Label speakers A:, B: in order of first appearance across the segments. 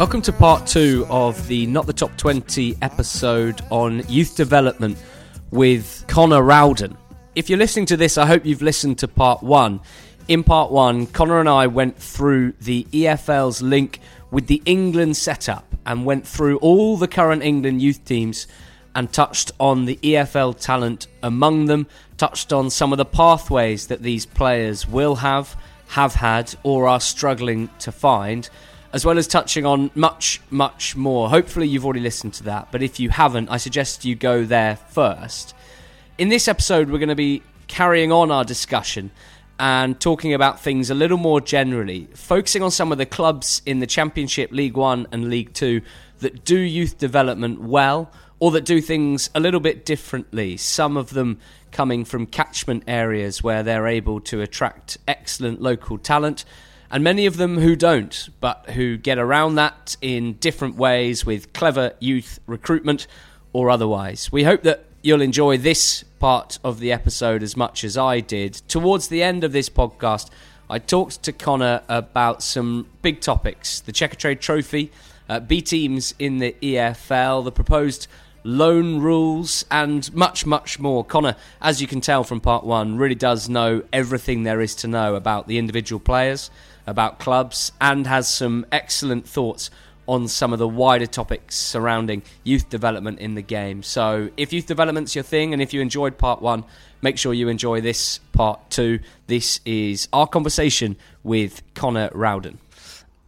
A: Welcome to part two of the Not the Top 20 episode on youth development with Connor Rowden. If you're listening to this, I hope you've listened to part one. In part one, Connor and I went through the EFL's link with the England setup and went through all the current England youth teams and touched on the EFL talent among them, touched on some of the pathways that these players will have, have had, or are struggling to find as well as touching on much, much more. Hopefully, you've already listened to that, but if you haven't, I suggest you go there first. In this episode, we're going to be carrying on our discussion and talking about things a little more generally, focusing on some of the clubs in the Championship, League One, and League Two that do youth development well or that do things a little bit differently. Some of them coming from catchment areas where they're able to attract excellent local talent and many of them who don't, but who get around that in different ways with clever youth recruitment or otherwise. We hope that you'll enjoy this part of the episode as much as I did. Towards the end of this podcast, I talked to Connor about some big topics the Checkatrade Trophy, uh, B teams in the EFL, the proposed loan rules, and much, much more. Connor, as you can tell from part one, really does know everything there is to know about the individual players about clubs and has some excellent thoughts on some of the wider topics surrounding youth development in the game. So, if youth development's your thing and if you enjoyed part one, make sure you enjoy this part two. This is our conversation with Connor Rowden.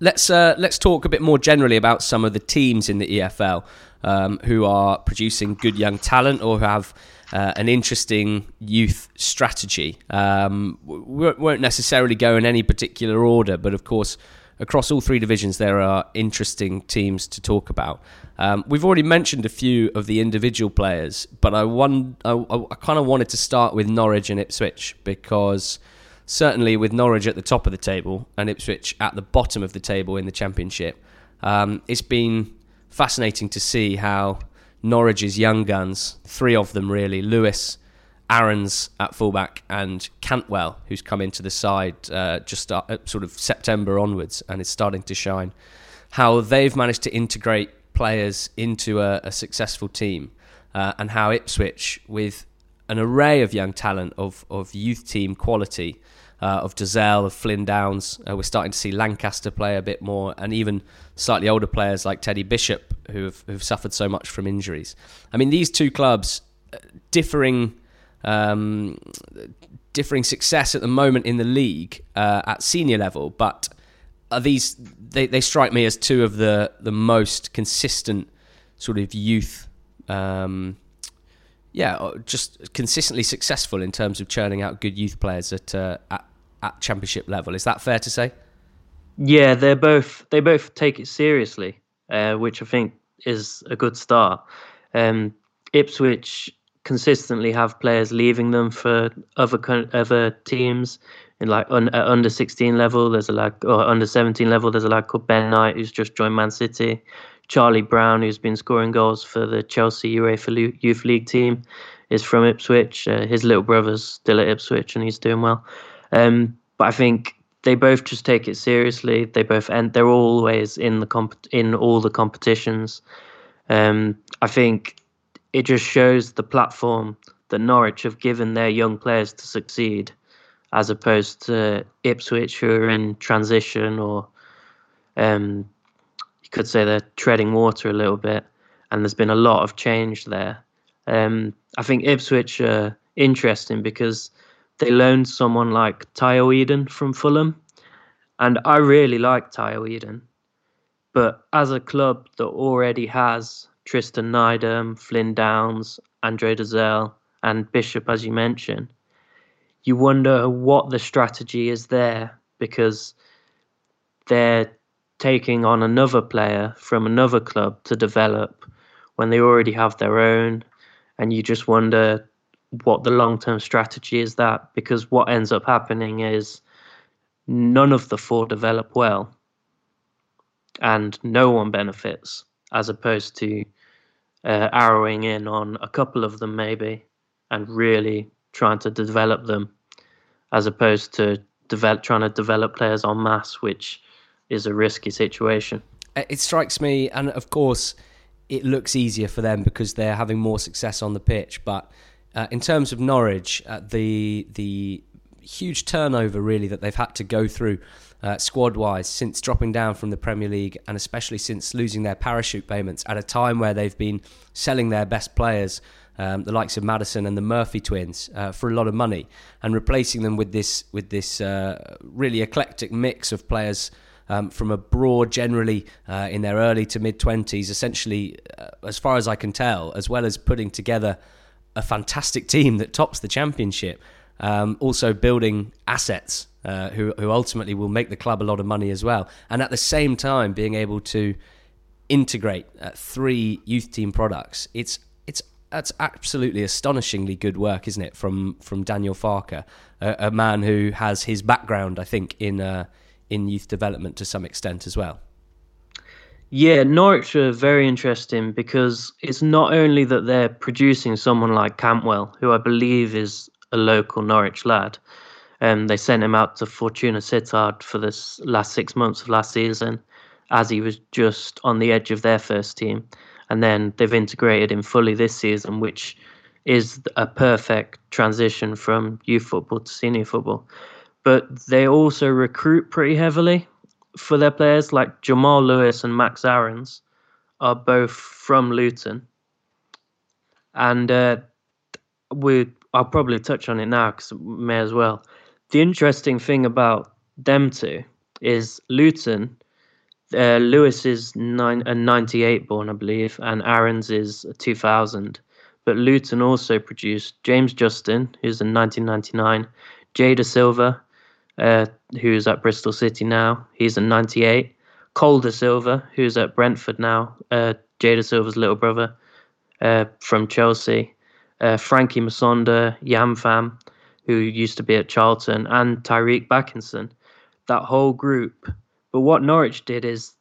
A: Let's uh, let's talk a bit more generally about some of the teams in the EFL um, who are producing good young talent or who have uh, an interesting youth strategy. Um, we won't necessarily go in any particular order, but of course, across all three divisions, there are interesting teams to talk about. Um, we've already mentioned a few of the individual players, but I, I, I kind of wanted to start with Norwich and Ipswich because certainly with Norwich at the top of the table and Ipswich at the bottom of the table in the Championship, um, it's been fascinating to see how Norwich's young guns, three of them really, Lewis, Aarons at fullback, and Cantwell, who's come into the side uh, just start, uh, sort of September onwards and is starting to shine. How they've managed to integrate players into a, a successful team, uh, and how Ipswich, with an array of young talent of, of youth team quality, uh, of Dozzell, of Flynn Downs. Uh, we're starting to see Lancaster play a bit more, and even slightly older players like Teddy Bishop, who have who've suffered so much from injuries. I mean, these two clubs uh, differing. Um, differing success at the moment in the league uh, at senior level, but are these they, they strike me as two of the the most consistent sort of youth um, yeah, just consistently successful in terms of churning out good youth players at uh, at at championship level. Is that fair to say?
B: Yeah, they're both they both take it seriously, uh, which I think is a good start. Um, Ipswich consistently have players leaving them for other other teams in like un, at under 16 level. There's a lad or under 17 level. There's a lad called Ben Knight who's just joined Man City. Charlie Brown, who's been scoring goals for the Chelsea UEFA Youth League team, is from Ipswich. Uh, his little brother's still at Ipswich and he's doing well. Um, but I think they both just take it seriously. They both and they're always in the comp- in all the competitions. Um, I think it just shows the platform that Norwich have given their young players to succeed, as opposed to Ipswich who are in transition or um, you could say they're treading water a little bit. And there's been a lot of change there. Um, I think Ipswich are interesting because they loaned someone like Tayo Edun from Fulham. And I really like Tayo Edun. But as a club that already has Tristan Nydam, Flynn Downs, Andre Dozzell, and Bishop, as you mentioned, you wonder what the strategy is there because they're taking on another player from another club to develop when they already have their own. And you just wonder what the long term strategy is that because what ends up happening is none of the four develop well and no one benefits as opposed to uh, arrowing in on a couple of them maybe and really trying to develop them as opposed to develop trying to develop players en masse which is a risky situation
A: It strikes me, and of course, it looks easier for them because they're having more success on the pitch. But uh, in terms of Norwich, uh, the the huge turnover really that they've had to go through uh, squad wise since dropping down from the Premier League, and especially since losing their parachute payments at a time where they've been selling their best players. Um, the likes of Maddison and the Murphy twins uh, for a lot of money, and replacing them with this with this uh, really eclectic mix of players um, from abroad, generally uh, in their early to mid 20s, essentially, uh, as far as I can tell, as well as putting together a fantastic team that tops the championship. Um, also building assets uh, who, who ultimately will make the club a lot of money as well. And at the same time, being able to integrate uh, three youth team products. It's it's that's absolutely astonishingly good work, isn't it? From from Daniel Farke, a, a man who has his background, I think, in uh, in youth development to some extent as well.
B: Yeah, Norwich are very interesting because it's not only that they're producing someone like Cantwell, who I believe is a local Norwich lad. Um, they sent him out to Fortuna Sittard for this last six months of last season, as he was just on the edge of their first team, and then they've integrated him fully this season, which is a perfect transition from youth football to senior football but they also recruit pretty heavily for their players. Like Jamal Lewis and Max Aarons are both from Luton, and uh, we I'll probably touch on it now because may as well. The interesting thing about them two is Luton. Uh, Lewis is nine, a 98 born, I believe, and Aarons is 2000. But Luton also produced James Justin, who's in 1999, Jay Dasilva, uh, who's at Bristol City now. He's a 98. Cole Dasilva, who's at Brentford now, uh, Jay Dasilva's little brother uh, from Chelsea. Uh, Frankie Musonda, Yamfam, who used to be at Charlton, and Tyreeq Bakinson. That whole group. But what Norwich did is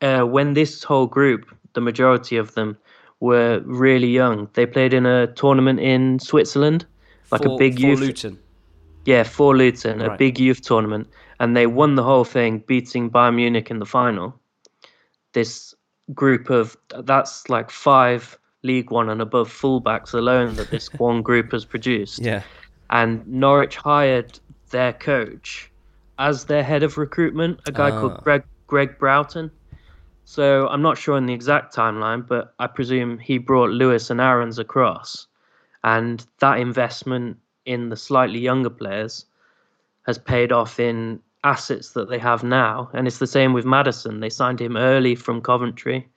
B: uh, when this whole group, the majority of them, were really young, they played in a tournament in Switzerland, like
A: for,
B: a big youth.
A: Luton.
B: Yeah, for Luton,
A: Right.
B: a big youth tournament, and they won the whole thing, beating Bayern Munich in the final. This group of that's like five League One and above fullbacks alone that this one group has produced.
A: Yeah.
B: And Norwich hired their coach as their head of recruitment, a guy called oh. Greg Greg Broughton. So I'm not sure on the exact timeline, but I presume he brought Lewis and Aarons across, and that investment in the slightly younger players has paid off in assets that they have now. And it's the same with Maddison. They signed him early from Coventry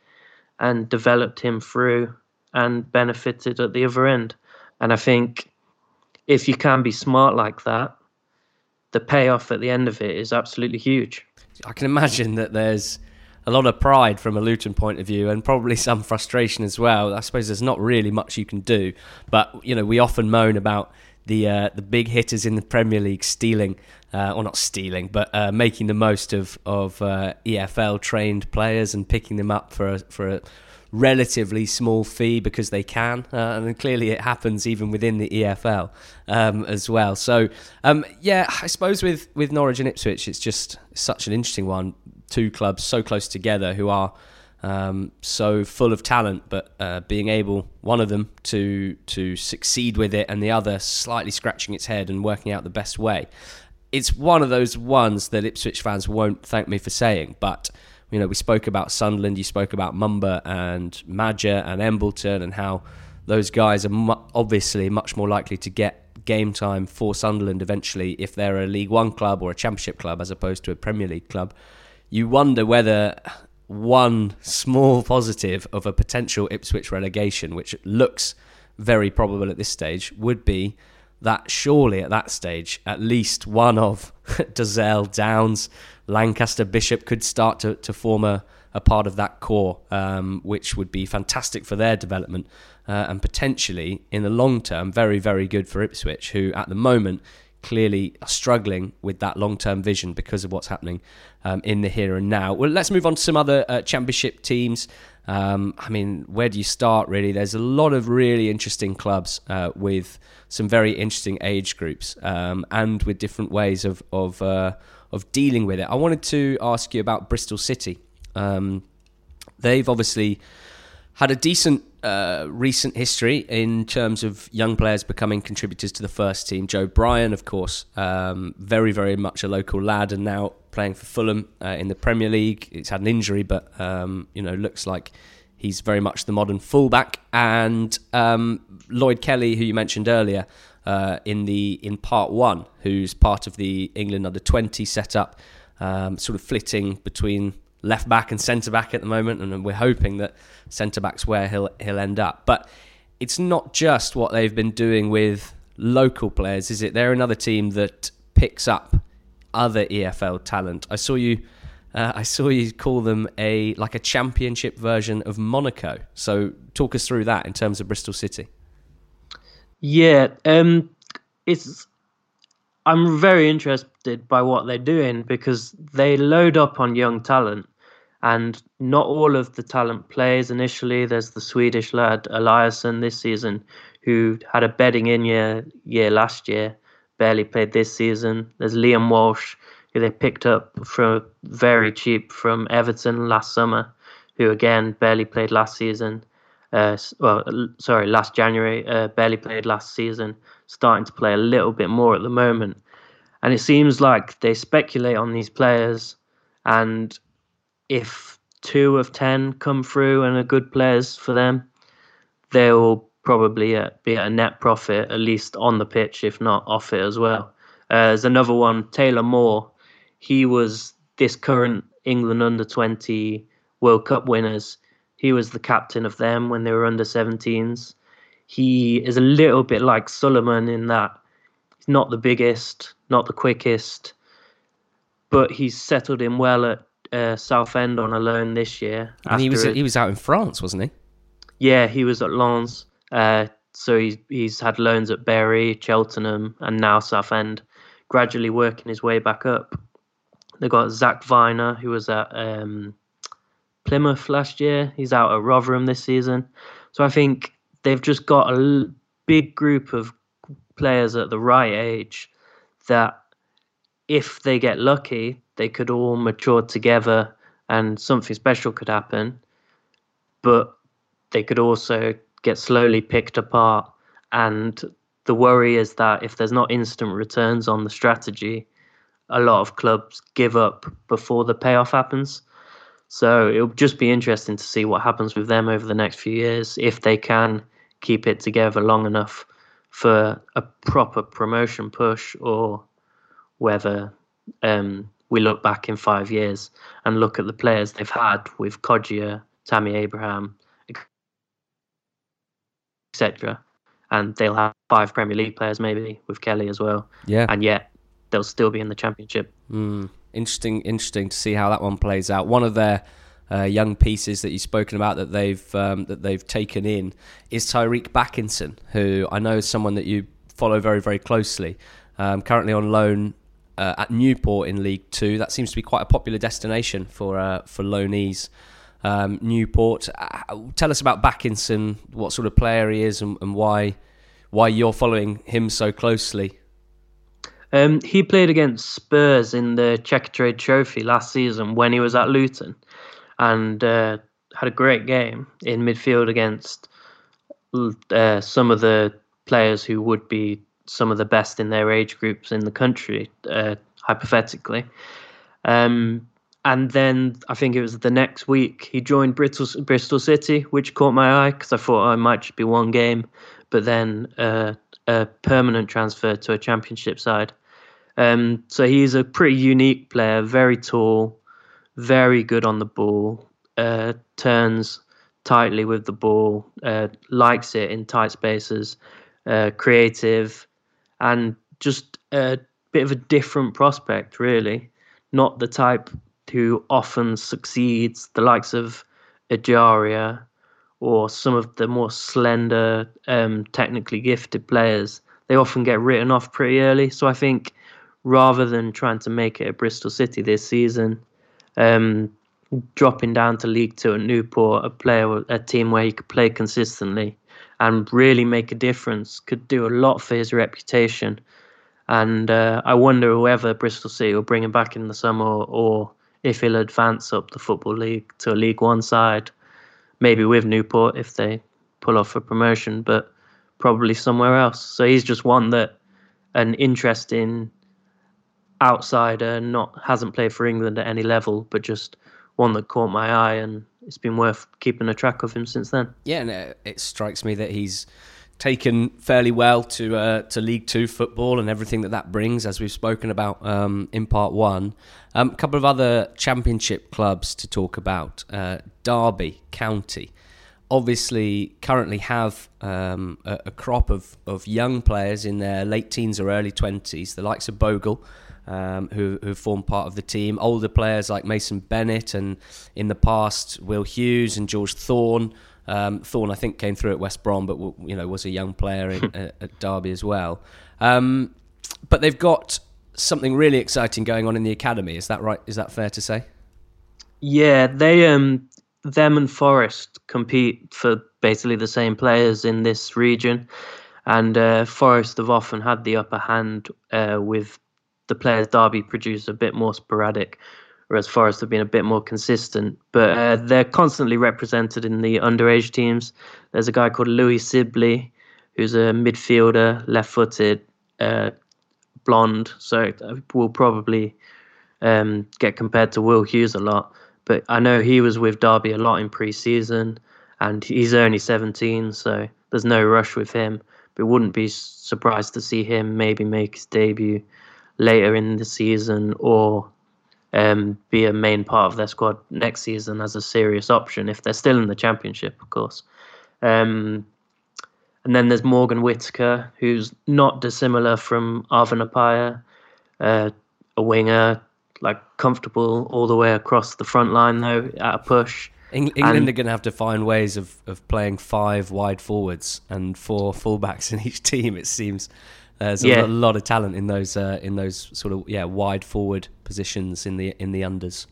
B: and developed him through and benefited at the other end. And I think if you can be smart like that, the payoff at the end of it is absolutely huge.
A: I can imagine that there's a lot of pride from a Luton point of view and probably some frustration as well. I suppose there's not really much you can do, but you know we often moan about the uh, the big hitters in the Premier League stealing, uh, or not stealing, but uh, making the most of of uh, EFL trained players and picking them up for a, for a relatively small fee because they can, uh, and clearly it happens even within the EFL um, as well. So um, yeah, I suppose with with Norwich and Ipswich, it's just such an interesting one. Two clubs so close together who are um, so full of talent, but uh, being able one of them to to succeed with it, and the other slightly scratching its head and working out the best way. It's one of those ones that Ipswich fans won't thank me for saying, but you know we spoke about Sunderland, you spoke about Mumba and Maja and Embleton, and how those guys are mu- obviously much more likely to get game time for Sunderland eventually if they're a League One club or a Championship club as opposed to a Premier League club. You wonder whether one small positive of a potential Ipswich relegation, which looks very probable at this stage, would be that surely at that stage, at least one of Dozzell, Downs, Lancaster, Bishop could start to, to form a, a part of that core, um, which would be fantastic for their development uh, and potentially in the long term, very, very good for Ipswich, who at the moment clearly are struggling with that long term vision because of what's happening um, in the here and now. Well, let's move on to some other uh, championship teams. Um, I mean, where do you start, really? There's a lot of really interesting clubs uh, with some very interesting age groups um, and with different ways of, of, uh, of dealing with it. I wanted to ask you about Bristol City. Um, they've obviously had a decent uh, recent history in terms of young players becoming contributors to the first team. Joe Bryan, of course, um, very, very much a local lad and now playing for Fulham uh, in the Premier League. It's had an injury, but, um, you know, looks like he's very much the modern fullback. And um, Lloyd Kelly, who you mentioned earlier, uh, in the in part one, who's part of the England under twenty setup, um, sort of flitting between left back and centre back at the moment, and we're hoping that centre back's where he'll he'll end up. But it's not just what they've been doing with local players, is it? They're another team that picks up other EFL talent. I saw you. Uh, I saw you call them a like a championship version of Monaco. So talk us through that in terms of Bristol City.
B: Yeah, um, it's. I'm very interested by what they're doing because they load up on young talent and not all of the talent plays initially. There's the Swedish lad Eliasson this season, who had a bedding in year year last year, barely played this season. There's Liam Walsh, who they picked up for very cheap from Everton last summer, who again barely played last season. Uh, well, sorry, last January, uh, barely played last season, starting to play a little bit more at the moment. And it seems like they speculate on these players and if two of ten come through and are good players for them, they'll probably uh, be at a net profit, at least on the pitch, if not off it as well. Uh, there's another one, Taylor Moore. He was this current England under 20 World Cup winners. He was the captain of them when they were under 17s. He is a little bit like Suleiman in that he's not the biggest, not the quickest, but he's settled in well at uh, Southend on a loan this year.
A: And he was he was out in France, wasn't he?
B: Yeah, he was at Lens. Uh, so he's he's had loans at Bury, Cheltenham, and now Southend, gradually working his way back up. They got Zach Vyner, who was at um, Plymouth last year. He's out at Rotherham this season. So I think they've just got a big group of players at the right age that, if they get lucky, they could all mature together and something special could happen. But they could also get slowly picked apart. And the worry is that if there's not instant returns on the strategy, a lot of clubs give up before the payoff happens. So it'll just be interesting to see what happens with them over the next few years if they can keep it together long enough for a proper promotion push or whether um, we look back in five years and look at the players they've had with Kodjia, Tammy Abraham, etc. And they'll have five Premier League players maybe with Kelly as well.
A: Yeah.
B: And yet they'll still be in the Championship.
A: Mm, interesting, interesting to see how that one plays out. One of their uh, young pieces that you've spoken about that they've um, that they've taken in is Tyreeq Bakinson, who I know is someone that you follow very very closely. Um, currently on loan uh, at Newport in League Two. That seems to be quite a popular destination for uh, for loanees. Um, Newport. Uh, tell us about Bakinson, what sort of player he is, and, and why why you're following him so closely.
B: Um, he played against Spurs in the Czech Checkatrade Trophy last season when he was at Luton, and uh, had a great game in midfield against uh, some of the players who would be some of the best in their age groups in the country, uh, hypothetically. Um, and then I think it was the next week he joined Bristol, Bristol City, which caught my eye because I thought oh, it might just be one game, but then uh, a permanent transfer to a championship side. Um, so he's a pretty unique player, very tall, very good on the ball, uh, turns tightly with the ball, uh, likes it in tight spaces, uh, creative, and just a bit of a different prospect, really. Not the type who often succeeds, the likes of Ejaria or some of the more slender, um, technically gifted players. They often get written off pretty early. So I think rather than trying to make it at Bristol City this season, um, dropping down to League Two at Newport, a player, a team where he could play consistently, and really make a difference. Could do a lot for his reputation. And uh, I wonder whether Bristol City will bring him back in the summer or, or if he'll advance up the football league to a League One side, maybe with Newport if they pull off a promotion, but probably somewhere else. So he's just one that an interesting outsider, not hasn't played for England at any level, but just one that caught my eye, and it's been worth keeping a track of him since then.
A: Yeah, and it, it strikes me that he's taken fairly well to uh, to League Two football and everything that that brings, as we've spoken about um, in part one. Um, a couple of other Championship clubs to talk about: uh, Derby County. Obviously, currently have um, a, a, crop of, of young players in their late teens or early twenties, the likes of Bogle, um, who who form part of the team. Older players like Mason Bennett and in the past Will Hughes and George Thorne. Um, Thorne, I think, came through at West Brom, but you know was a young player in, at Derby as well. Um, but they've got something really exciting going on in the academy. Is that right? Is that fair to say?
B: Yeah, they um them and Forest compete for basically the same players in this region, and uh, Forest have often had the upper hand uh, with the players Derby produce a bit more sporadic whereas Forest have been a bit more consistent. But uh, they're constantly represented in the underage teams. There's a guy called Louis Sibley, who's a midfielder, left-footed, uh, blonde, so will probably um, get compared to Will Hughes a lot. But I know he was with Derby a lot in pre-season, and he's only 17, so there's no rush with him. But wouldn't be surprised to see him maybe make his debut later in the season or um, be a main part of their squad next season as a serious option if they're still in the championship, of course. Um, and then there's Morgan Whittaker, who's not dissimilar from Arvin Appiah, uh, a winger, like comfortable all the way across the front line though at a push.
A: England and, are going to have to find ways of, of playing five wide forwards and four fullbacks in each team. It seems there's yeah. a lot of talent in those uh, in those sort of yeah wide forward positions in the in the unders.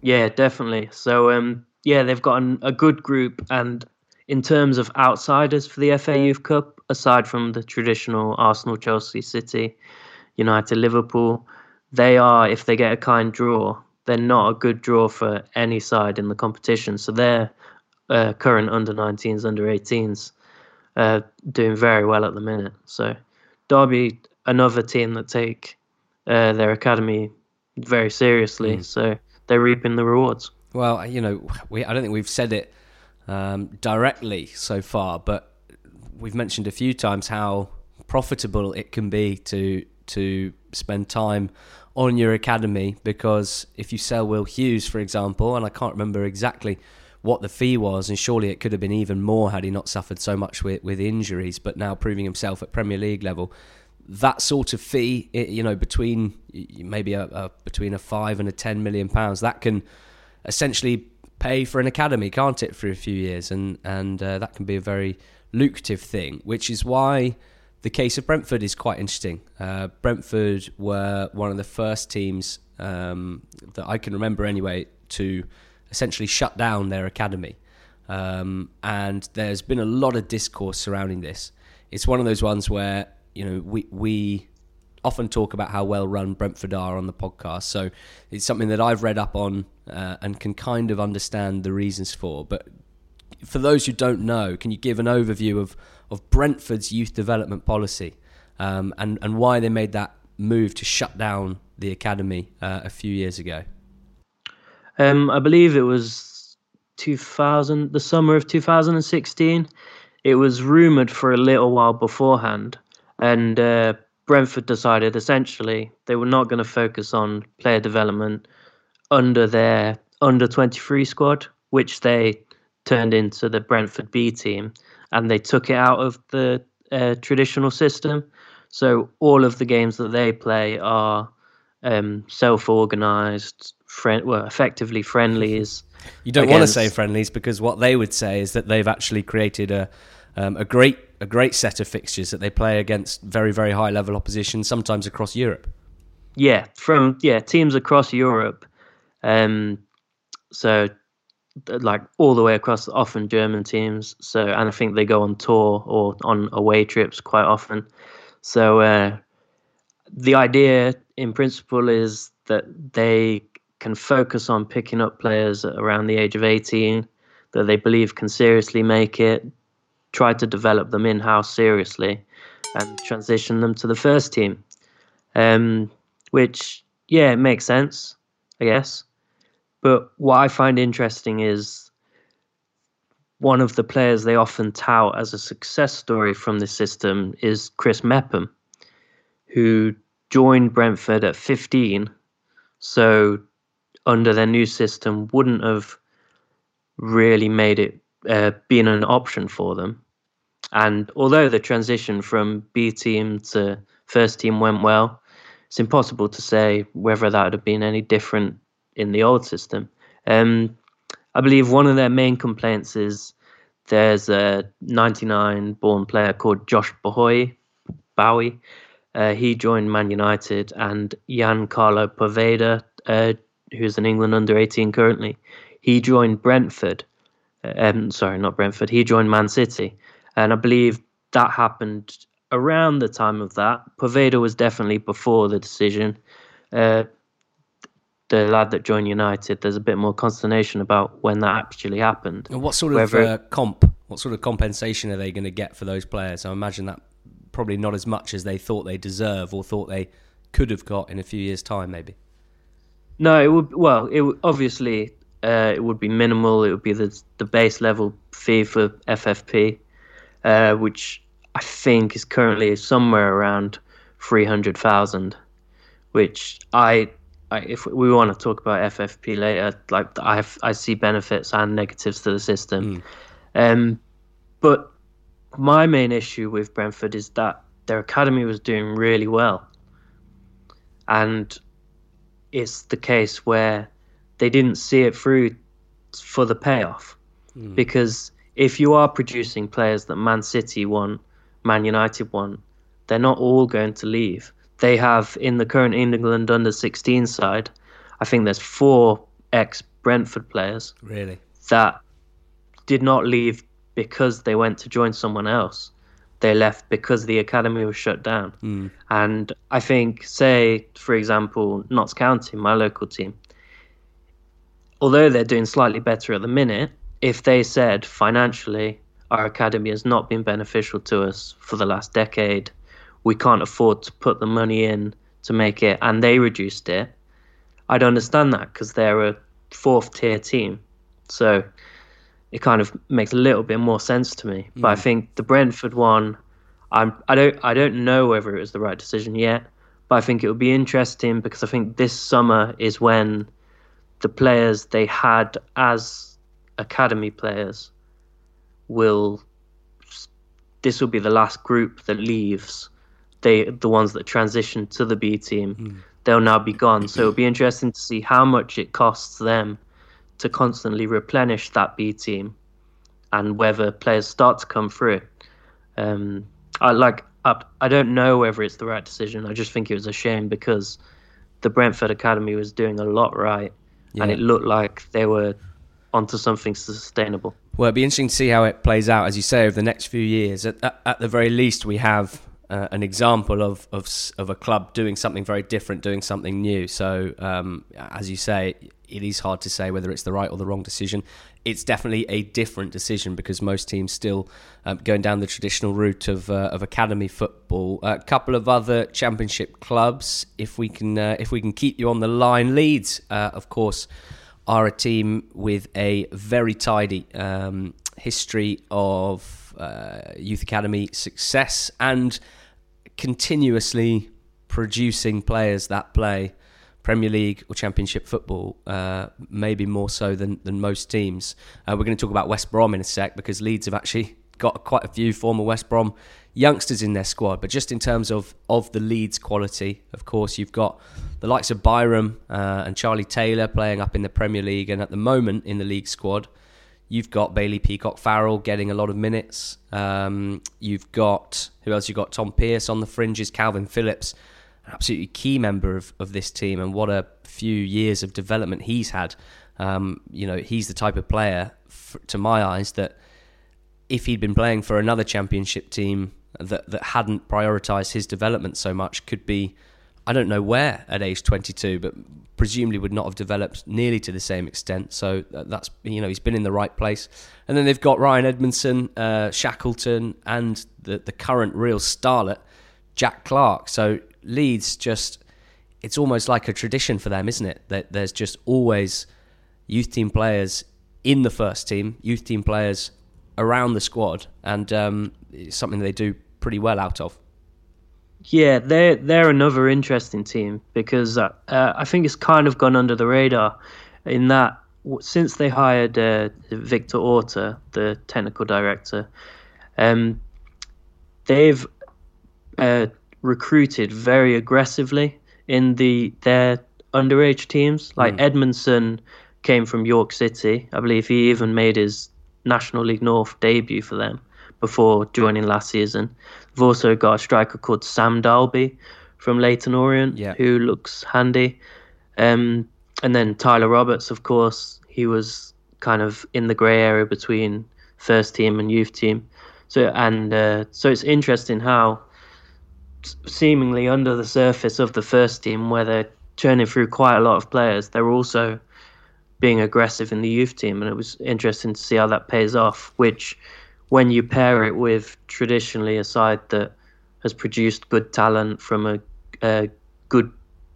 B: Yeah, definitely. So um, yeah, they've got an, a good group, and in terms of outsiders for the FA Youth Cup, aside from the traditional Arsenal, Chelsea, City, United, Liverpool, they are if they get a kind draw, they're not a good draw for any side in the competition. So they're uh, current under 19s, under 18s, uh, doing very well at the minute. So Derby, another team that take uh, their academy very seriously, mm. so they're reaping the rewards.
A: Well, you know, we I don't think we've said it um, directly so far, but we've mentioned a few times how profitable it can be to to spend time on your academy because if you sell Will Hughes, for example, and I can't remember exactly what the fee was, and surely it could have been even more had he not suffered so much with, with injuries. But now proving himself at Premier League level, that sort of fee, you know, between maybe a, a between a five and a ten million pounds, that can essentially pay for an academy, can't it, for a few years, and and uh, that can be a very lucrative thing, which is why the case of Brentford is quite interesting. Uh, Brentford were one of the first teams um, that I can remember anyway to essentially shut down their academy. Um, and there's been a lot of discourse surrounding this. It's one of those ones where you know we we often talk about how well run Brentford are on the podcast, so it's something that I've read up on uh, and can kind of understand the reasons for. But for those who don't know, can you give an overview of of Brentford's youth development policy um, and and why they made that move to shut down the academy uh, a few years ago?
B: Um, I believe it was 2000, the summer of 2016. It was rumored for a little while beforehand, and uh, Brentford decided essentially they were not going to focus on player development under their under 23 squad, which they turned into the Brentford B team, and they took it out of the uh, traditional system. So all of the games that they play are um, self-organized, friend, well, effectively friendlies.
A: You don't against... want to say friendlies because what they would say is that they've actually created a um, a great a great set of fixtures that they play against very very high level opposition, sometimes across Europe.
B: Yeah, from yeah teams across Europe. Um, so like all the way across, often German teams. So and I think they go on tour or on away trips quite often. So uh, the idea in principle is that they can focus on picking up players around the age of 18 that they believe can seriously make it, try to develop them in house seriously, and transition them to the first team. Um, which, yeah, it makes sense, I guess. But what I find interesting is one of the players they often tout as a success story from this system is Chris Mepham, who joined Brentford at 15. So, under their new system, wouldn't have really made it uh, been an option for them. And although the transition from B team to first team went well, it's impossible to say whether that would have been any different in the old system. Um, I believe one of their main complaints is there's a 99 born player called Josh Bohui. Bohui. Uh, he joined Man United, and Ian Carlo Poveda, uh, who's in England under 18 currently, he joined Brentford. Um, sorry, not Brentford. He joined Man City, and I believe that happened around the time of that. Poveda was definitely before the decision. Uh, the lad that joined United, there's a bit more consternation about when that actually happened.
A: And what sort of uh, comp, what sort of compensation are they going to get for those players? I imagine that probably not as much as they thought they deserve or thought they could have got in a few years' time, maybe.
B: No, it would. Well, it would, obviously uh, it would be minimal. It would be the the base level fee for EPPP, uh, which I think is currently somewhere around three hundred thousand. Which I, I, if we want to talk about EPPP later, like I I see benefits and negatives to the system. Mm. Um, but my main issue with Brentford is that their academy was doing really well, and it's the case where they didn't see it through for the payoff. Mm. Because if you are producing players that Man City want, Man United want, they're not all going to leave. They have in the current England under 16 side, I think there's four ex Brentford players.
A: Really?
B: That did not leave because they went to join someone else. They left because the academy was shut down. Mm. And I think, say, for example, Notts County, my local team, although they're doing slightly better at the minute, if they said financially our academy has not been beneficial to us for the last decade, we can't afford to put the money in to make it, and they reduced it, I'd understand that because they're a fourth tier team. So it kind of makes a little bit more sense to me. Mm. But I mm. think the Brentford one, I'm I don't I don't know whether it was the right decision yet. But I think it would be interesting because I think this summer is when the players they had as academy players will this will be the last group that leaves they the ones that transition to the B team mm. they'll now be gone so it'll be interesting to see how much it costs them to constantly replenish that B team and whether players start to come through um, I like I, I don't know whether it's the right decision I just think it was a shame because the Brentford academy was doing a lot right yeah. and it looked like they were onto something sustainable.
A: Well, it'd be interesting to see how it plays out, as you say, over the next few years. At, at, at the very least, we have uh, an example of, of of a club doing something very different, doing something new. So, um, as you say, it is hard to say whether it's the right or the wrong decision. It's definitely a different decision because most teams still um, going down the traditional route of uh, of academy football. A couple of other championship clubs, if we can uh, if we can keep you on the line, Leeds, uh, of course, are a team with a very tidy um, history of uh, youth academy success and continuously producing players that play Premier League or Championship football, uh, maybe more so than, than most teams. Uh, we're going to talk about West Brom in a sec because Leeds have actually got quite a few former West Brom youngsters in their squad. But just in terms of, of the Leeds quality, of course, you've got the likes of Byram uh, and Charlie Taylor playing up in the Premier League and at the moment in the league squad. You've got Bailey Peacock Farrell getting a lot of minutes. Um, you've got, who else? You've got Tom Pearce on the fringes, Kalvin Phillips absolutely key member of, of this team, and what a few years of development he's had. Um, you know, he's the type of player, to my eyes, that if he'd been playing for another championship team that that hadn't prioritised his development so much, could be I don't know where at age 22, but presumably would not have developed nearly to the same extent. So that's you know he's been in the right place. And then they've got Ryan Edmondson, uh, Shackleton, and the the current real starlet Jack Clarke. So Leeds just it's almost like a tradition for them, isn't it? That there's just always youth team players in the first team, youth team players around the squad, and um, it's something they do pretty well out of.
B: Yeah, they're they're another interesting team because uh, uh, I think it's kind of gone under the radar in that since they hired uh, Victor Orta, the technical director, um, they've uh, recruited very aggressively in the their underage teams. Like mm. Edmondson came from York City. I believe he even made his National League North debut for them before joining last season. We've also got a striker called Sam Dalby from Leyton Orient yeah. who looks handy. Um, and then Tyler Roberts, of course, he was kind of in the grey area between first team and youth team. So and uh, so it's interesting how seemingly under the surface of the first team, where they're churning through quite a lot of players, they're also being aggressive in the youth team, and it was interesting to see how that pays off. Which, when you pair it with traditionally a side that has produced good talent from a, a good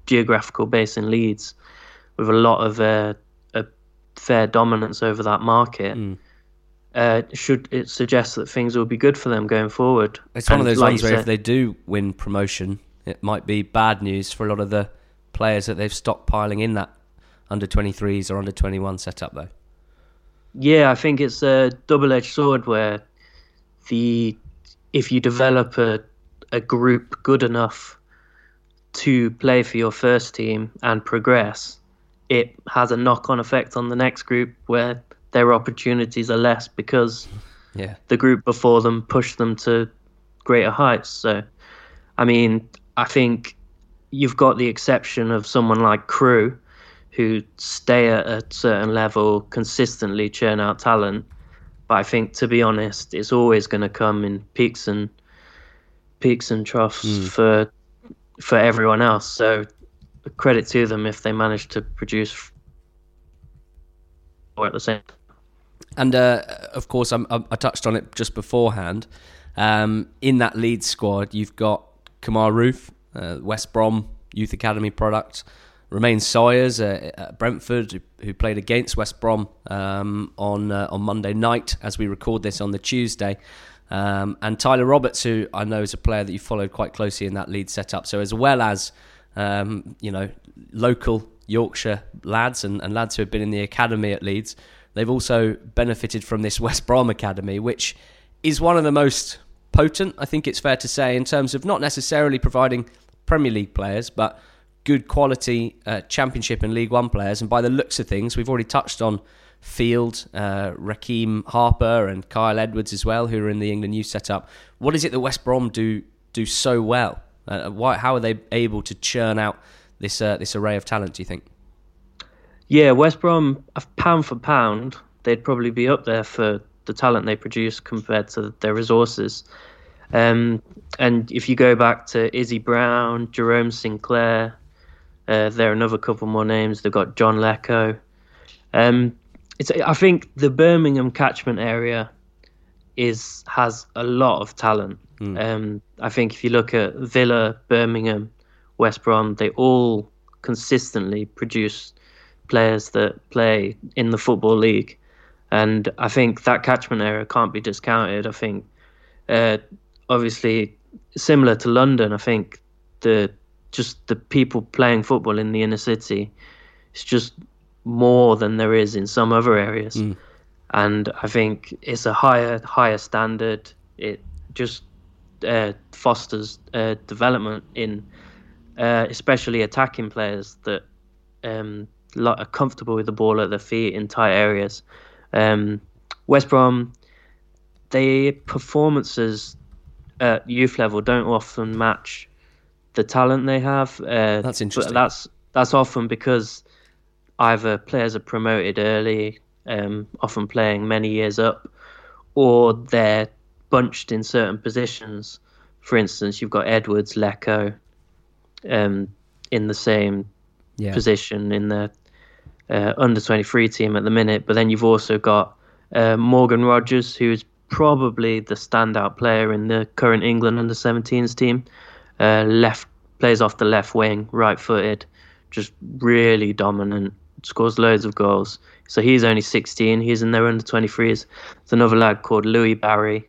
B: geographical base in Leeds, with a lot of uh, a fair dominance over that market. Mm. Uh, should it suggest that things will be good for them going forward?
A: It's and one of those like ones where said, if they do win promotion, it might be bad news for a lot of the players that they've stockpiling in that under 23s or under 21 setup, though.
B: Yeah, I think it's a double-edged sword where the if you develop a a group good enough to play for your first team and progress, it has a knock-on effect on the next group where their opportunities are less because yeah. the group before them pushed them to greater heights. So, I mean, I think you've got the exception of someone like Crewe, who stay at a certain level, consistently churn out talent. But I think, to be honest, it's always going to come in peaks and peaks and troughs mm. for for everyone else. So credit to them if they manage to produce or at the same.
A: And uh, of course, I'm, i touched on it just beforehand. Um, in that lead squad, you've got Kemar Roofe, uh, West Brom Youth Academy product. Romain Sawyers uh, at Brentford, who, who, played against West Brom um, on uh, on Monday night, as we record this on the Tuesday, um, and Tyler Roberts, who I know is a player that you followed quite closely in that lead setup. So as well as um, you know local Yorkshire lads and, and lads who have been in the academy at Leeds, they've also benefited from this West Brom academy, which is one of the most potent, I think it's fair to say, in terms of not necessarily providing Premier League players, but good quality uh, Championship and League One players. And by the looks of things, we've already touched on Field, uh, Rekeem Harper, and Kyle Edwards as well, who are in the England youth setup. What is it that West Brom do do so well? Uh, why, how are they able to churn out this uh, this array of talent? Do you think?
B: Yeah, West Brom, pound for pound, they'd probably be up there for the talent they produce compared to their resources. Um, and if you go back to Izzy Brown, Jerome Sinclair, uh, there are another couple more names. They've got John Leko. Um, it's I think the Birmingham catchment area is has a lot of talent. Mm. Um, I think if you look at Villa, Birmingham, West Brom, they all consistently produce players that play in the football league, and I think that catchment area can't be discounted. I think, uh, obviously, similar to London, I think the just the people playing football in the inner city it's just more than there is in some other areas. Mm. And I think it's a higher higher standard. It just uh, fosters uh, development in uh, especially attacking players that um, are comfortable with the ball at their feet in tight areas. Um, West Brom, their performances at youth level don't often match the talent they have.
A: Uh, that's interesting.
B: that's that's often because either players are promoted early, um, often playing many years up, or they're bunched in certain positions. For instance, you've got Edwards, Leko, um, in the same yeah. position in the uh, under 23 team at the minute. But then you've also got uh, Morgan Rogers, who's probably the standout player in the current England under 17s team. Uh, left plays off the left wing, right footed, just really dominant, scores loads of goals. So he's only 16. He's in their under 23s. There's another lad called Louis Barry,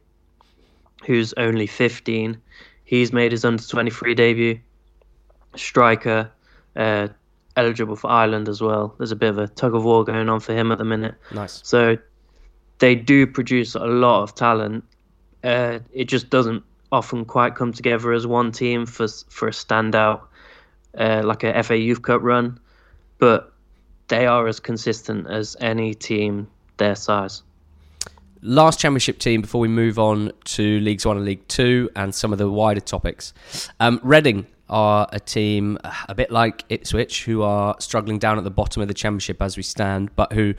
B: who's only 15. He's made his under 23 debut. Striker, uh, eligible for Ireland as well. There's a bit of a tug of war going on for him at the minute.
A: Nice.
B: So they do produce a lot of talent. Uh, it just doesn't often quite come together as one team for for a standout, uh, like a FA Youth Cup run. But they are as consistent as any team their size.
A: Last championship team before we move on to Leagues One and League Two and some of the wider topics. Um, Reading are a team a bit like Ipswich who are struggling down at the bottom of the championship as we stand, but who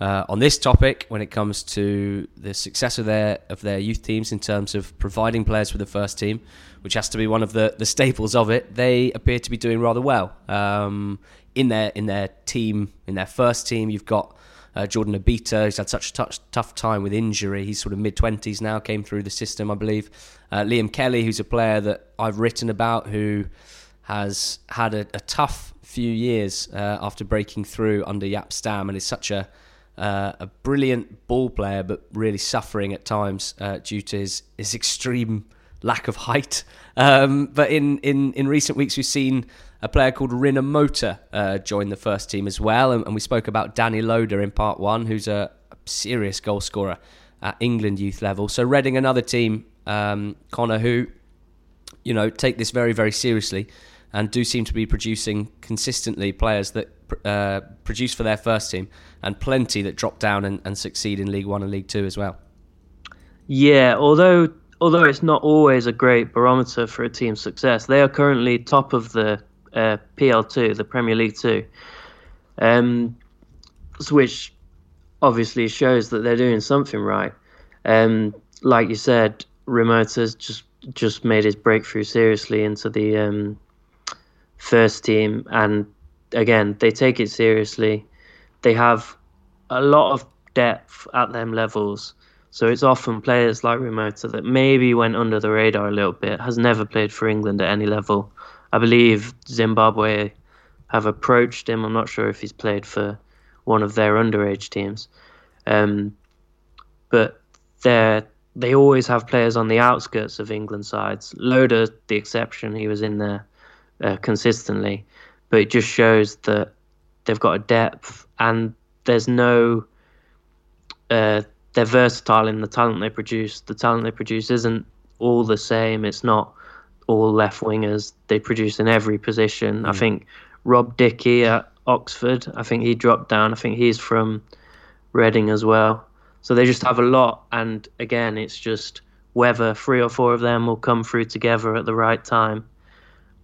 A: uh, on this topic when it comes to the success of their of their youth teams in terms of providing players for the first team, which has to be one of the, the staples of it. They appear to be doing rather well um, in their in their team in their first team. You've got uh, Jordan Obita, he's had such a tough, tough time with injury. He's sort of mid twenties now, came through the system, I believe. Uh, Liam Kelly, who's a player that I've written about, who has had a, a tough few years uh, after breaking through under Jaap Stam and is such a uh, a brilliant ball player, but really suffering at times uh, due to his, his extreme lack of height. Um, but in, in, in recent weeks, we've seen a player called Rinomhota uh, join the first team as well. And, and, we spoke about Danny Loader in part one, who's a, a serious goal scorer at England youth level. So Reading, another team, um, Connor, who you know take this very very seriously and do seem to be producing consistently players that uh, produce for their first team and plenty that drop down and, and succeed in League One and League Two as well.
B: Yeah, although although it's not always a great barometer for a team's success, they are currently top of the uh, PL2, the Premier League Two, um, which obviously shows that they're doing something right. Um, like you said, Rinomhota's just just made his breakthrough seriously into the um, first team, and again, they take it seriously. They have a lot of depth at them levels. So it's often players like Remota that maybe went under the radar a little bit, has never played for England at any level. I believe Zimbabwe have approached him. I'm not sure if he's played for one of their underage teams. Um, but they they always have players on the outskirts of England sides. Loader, the exception, he was in there uh, consistently, but it just shows that they've got a depth and there's no. Uh, they're versatile in the talent they produce. The talent they produce isn't all the same. It's not all left wingers. They produce in every position. Mm. I think Rob Dickie at Oxford. I think he dropped down. I think he's from Reading as well. So they just have a lot. And again, it's just whether three or four of them will come through together at the right time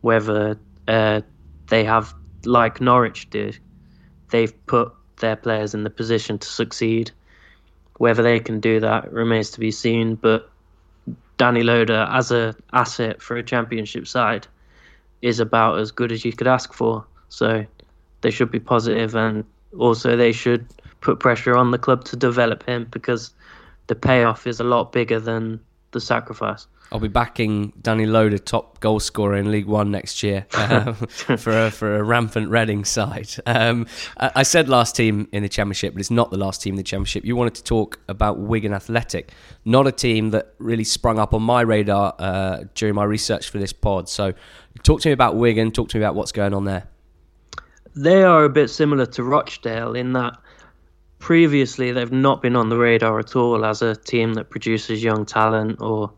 B: whether uh, they have, like Norwich did, they've put their players in the position to succeed. Whether they can do that remains to be seen. But Danny Loader, as a asset for a championship side, is about as good as you could ask for. So they should be positive, and also they should put pressure on the club to develop him because the payoff is a lot bigger than the sacrifice.
A: I'll be backing Danny Loader, top goal scorer in League One next year, um, for a, for a rampant Reading side. Um, I, I, said last team in the Championship, but it's not the last team in the Championship. You wanted to talk about Wigan Athletic, not a team that really sprung up on my radar uh, during my research for this pod. So, talk to me about Wigan. Talk to me about what's going on there.
B: They are a bit similar to Rochdale in that previously they've not been on the radar at all as a team that produces young talent or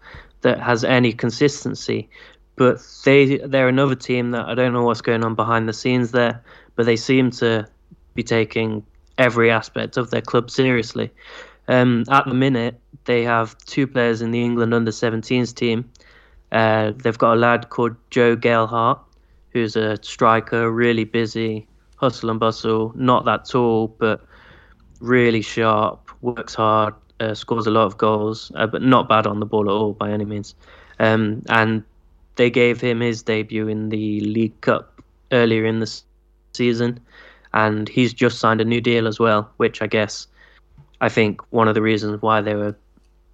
B: that has any consistency. But they they're another team that I don't know what's going on behind the scenes there, but they seem to be taking every aspect of their club seriously. Um, at the minute, they have two players in the England under 17s team. Uh, they've got a lad called Joe Gelhardt, who's a striker, really busy, hustle and bustle, not that tall, but really sharp, works hard, uh, scores a lot of goals, uh, but not bad on the ball at all by any means. Um, and they gave him his debut in the League Cup earlier in the season, and he's just signed a new deal as well, which I guess I think one of the reasons why they were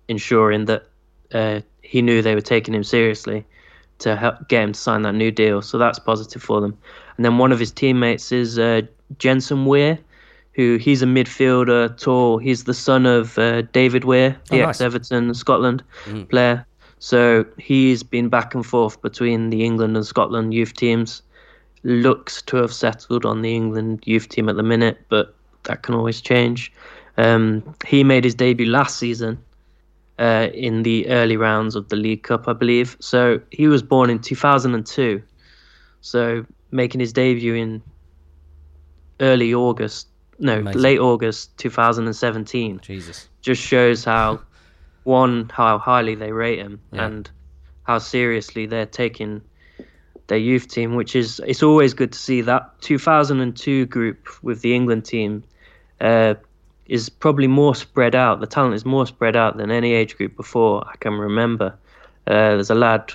B: ensuring that uh, he knew they were taking him seriously to help get him to sign that new deal. So that's positive for them. And then one of his teammates is uh, Jensen Weir, who he's a midfielder, tall. He's the son of uh, David Weir, the oh, nice. ex-Everton Scotland mm. player. So he's been back and forth between the England and Scotland youth teams. Looks to have settled on the England youth team at the minute, but that can always change. Um, he made his debut last season uh, in the early rounds of the League Cup, I believe. So he was born in 2002. So making his debut in early August, no, Amazing. late August 2017.
A: Jesus.
B: Just shows how, one, how highly they rate him yeah. and how seriously they're taking their youth team, which is, it's always good to see that 2002 group with the England team. Uh, is probably more spread out. The talent is more spread out than any age group before I can remember. Uh, there's a lad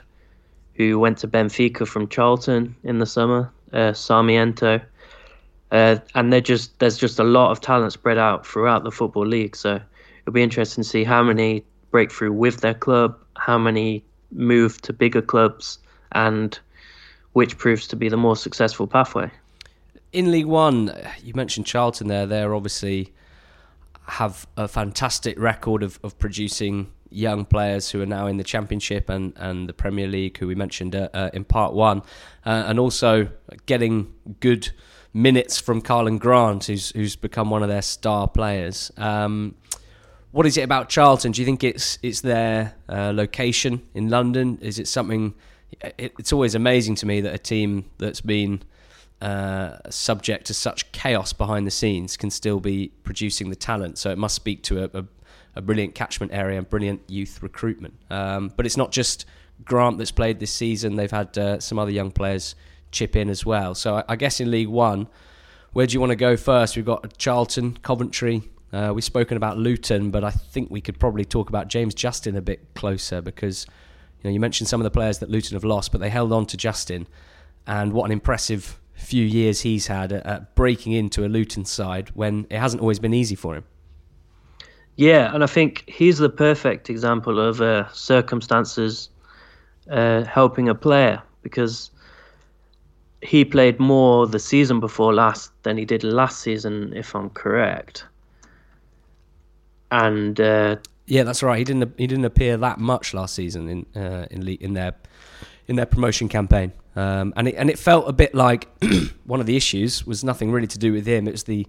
B: who went to Benfica from Charlton in the summer, uh, Sarmiento, uh, and they just there's just a lot of talent spread out throughout the football league. So it'll be interesting to see how many break through with their club, how many move to bigger clubs, and which proves to be the more successful pathway.
A: In League One, you mentioned Charlton there. They're obviously have a fantastic record of, of producing young players who are now in the Championship and, and the Premier League, who we mentioned uh, uh, in part one, uh, and also getting good minutes from Karlan Grant, who's who's become one of their star players. Um, what is it about Charlton? Do you think it's it's their uh, location in London? Is it something? It, it's always amazing to me that a team that's been uh, subject to such chaos behind the scenes can still be producing the talent. So it must speak to a, a, a brilliant catchment area and brilliant youth recruitment. Um, but it's not just Grant that's played this season. They've had uh, some other young players chip in as well. So I, guess in League One, where do you want to go first? We've got Charlton, Coventry. Uh, we've spoken about Luton, but I think we could probably talk about James Justin a bit closer because you know you mentioned some of the players that Luton have lost, but they held on to Justin, and what an impressive few years he's had at, at breaking into a Luton side when it hasn't always been easy for him.
B: Yeah, and I think he's the perfect example of uh, circumstances uh, helping a player because he played more the season before last than he did last season, if I'm correct. And uh,
A: yeah, that's right. He didn't he didn't appear that much last season in uh, in in their in their promotion campaign. Um, and it and it felt a bit like one of the issues was nothing really to do with him. It was the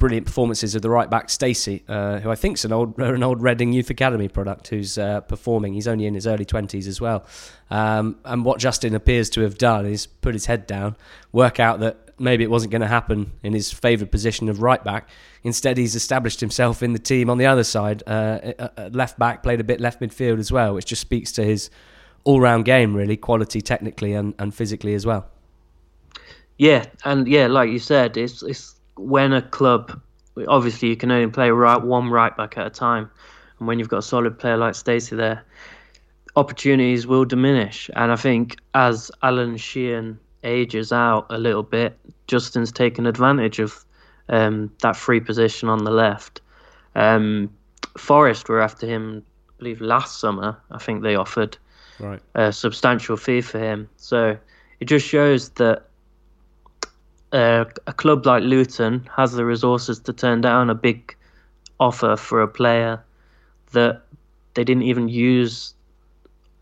A: brilliant performances of the right back Stacey, uh, who I think is an old an old Reading Youth Academy product, who's uh, performing. He's only in his early twenties as well. Um, and what Justin appears to have done is put his head down, work out that maybe it wasn't going to happen in his favoured position of right back. Instead, he's established himself in the team on the other side, uh, left back, played a bit left midfield as well, which just speaks to his all round game, really, quality technically and, and physically as well.
B: Yeah, and yeah, like you said, it's it's when a club obviously you can only play right one right back at a time, and when you've got a solid player like Stacey there, opportunities will diminish. And I think as Alan Sheehan ages out a little bit, Justin's taken advantage of um, that free position on the left. Um, Forest were after him, I believe, last summer. I think they offered
A: right.
B: a substantial fee for him. So it just shows that uh, a club like Luton has the resources to turn down a big offer for a player that they didn't even use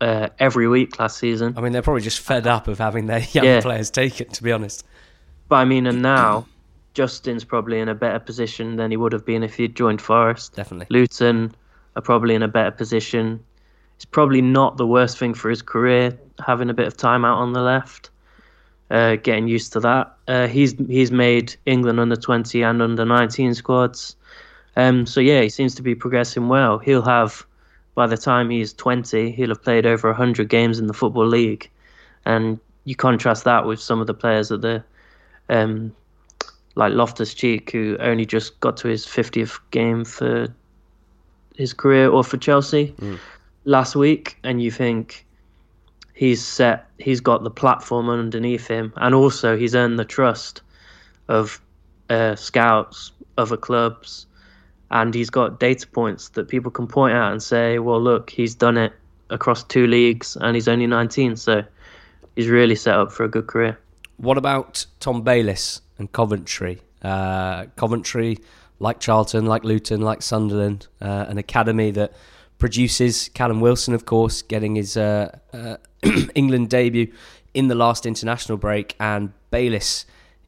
B: uh, every week last season.
A: I mean, they're probably just fed up of having their young yeah. players take it, to be honest.
B: But I mean, and now Justin's probably in a better position than he would have been if he'd joined Forest.
A: Definitely.
B: Luton are probably in a better position it's probably not the worst thing for his career having a bit of time out on the left. Uh, getting used to that. Uh, he's he's made England under twenty and under nineteen squads. Um, so yeah, he seems to be progressing well. He'll have by the time he's twenty, he'll have played over hundred games in the football league, and you contrast that with some of the players at the um, like Loftus Cheek, who only just got to his fiftieth game for his career or for Chelsea. Mm last week, and you think he's set, he's got the platform underneath him, and also he's earned the trust of uh, scouts, other clubs, and he's got data points that people can point out and say, well, look, he's done it across two leagues, and he's only 19, so he's really set up for a good career.
A: What about Tom Bayliss and Coventry? Uh, Coventry, like Charlton, like Luton, like Sunderland, uh, an academy that produces Callum Wilson, of course, getting his uh, uh England debut in the last international break, and Bayliss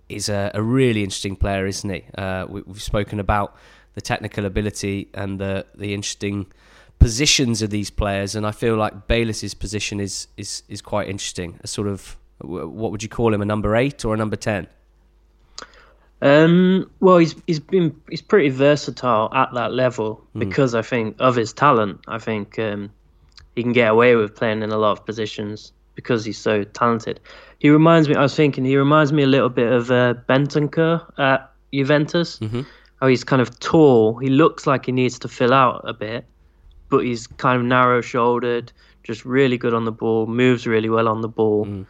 A: is a, a really interesting player, isn't he? Uh, we, have spoken about the technical ability and the the interesting positions of these players, and I feel like Bayliss's position is is is quite interesting. A sort of what would you call him? A number eight or a number ten?
B: Um, well, he's he's been he's pretty versatile at that level mm. because I think of his talent. I think um, he can get away with playing in a lot of positions because he's so talented. He reminds me. I was thinking he reminds me a little bit of uh, Bentancur at Juventus. Mm-hmm. How he's kind of tall. He looks like he needs to fill out a bit, but he's kind of narrow-shouldered, just really good on the ball, moves really well on the ball. Mm.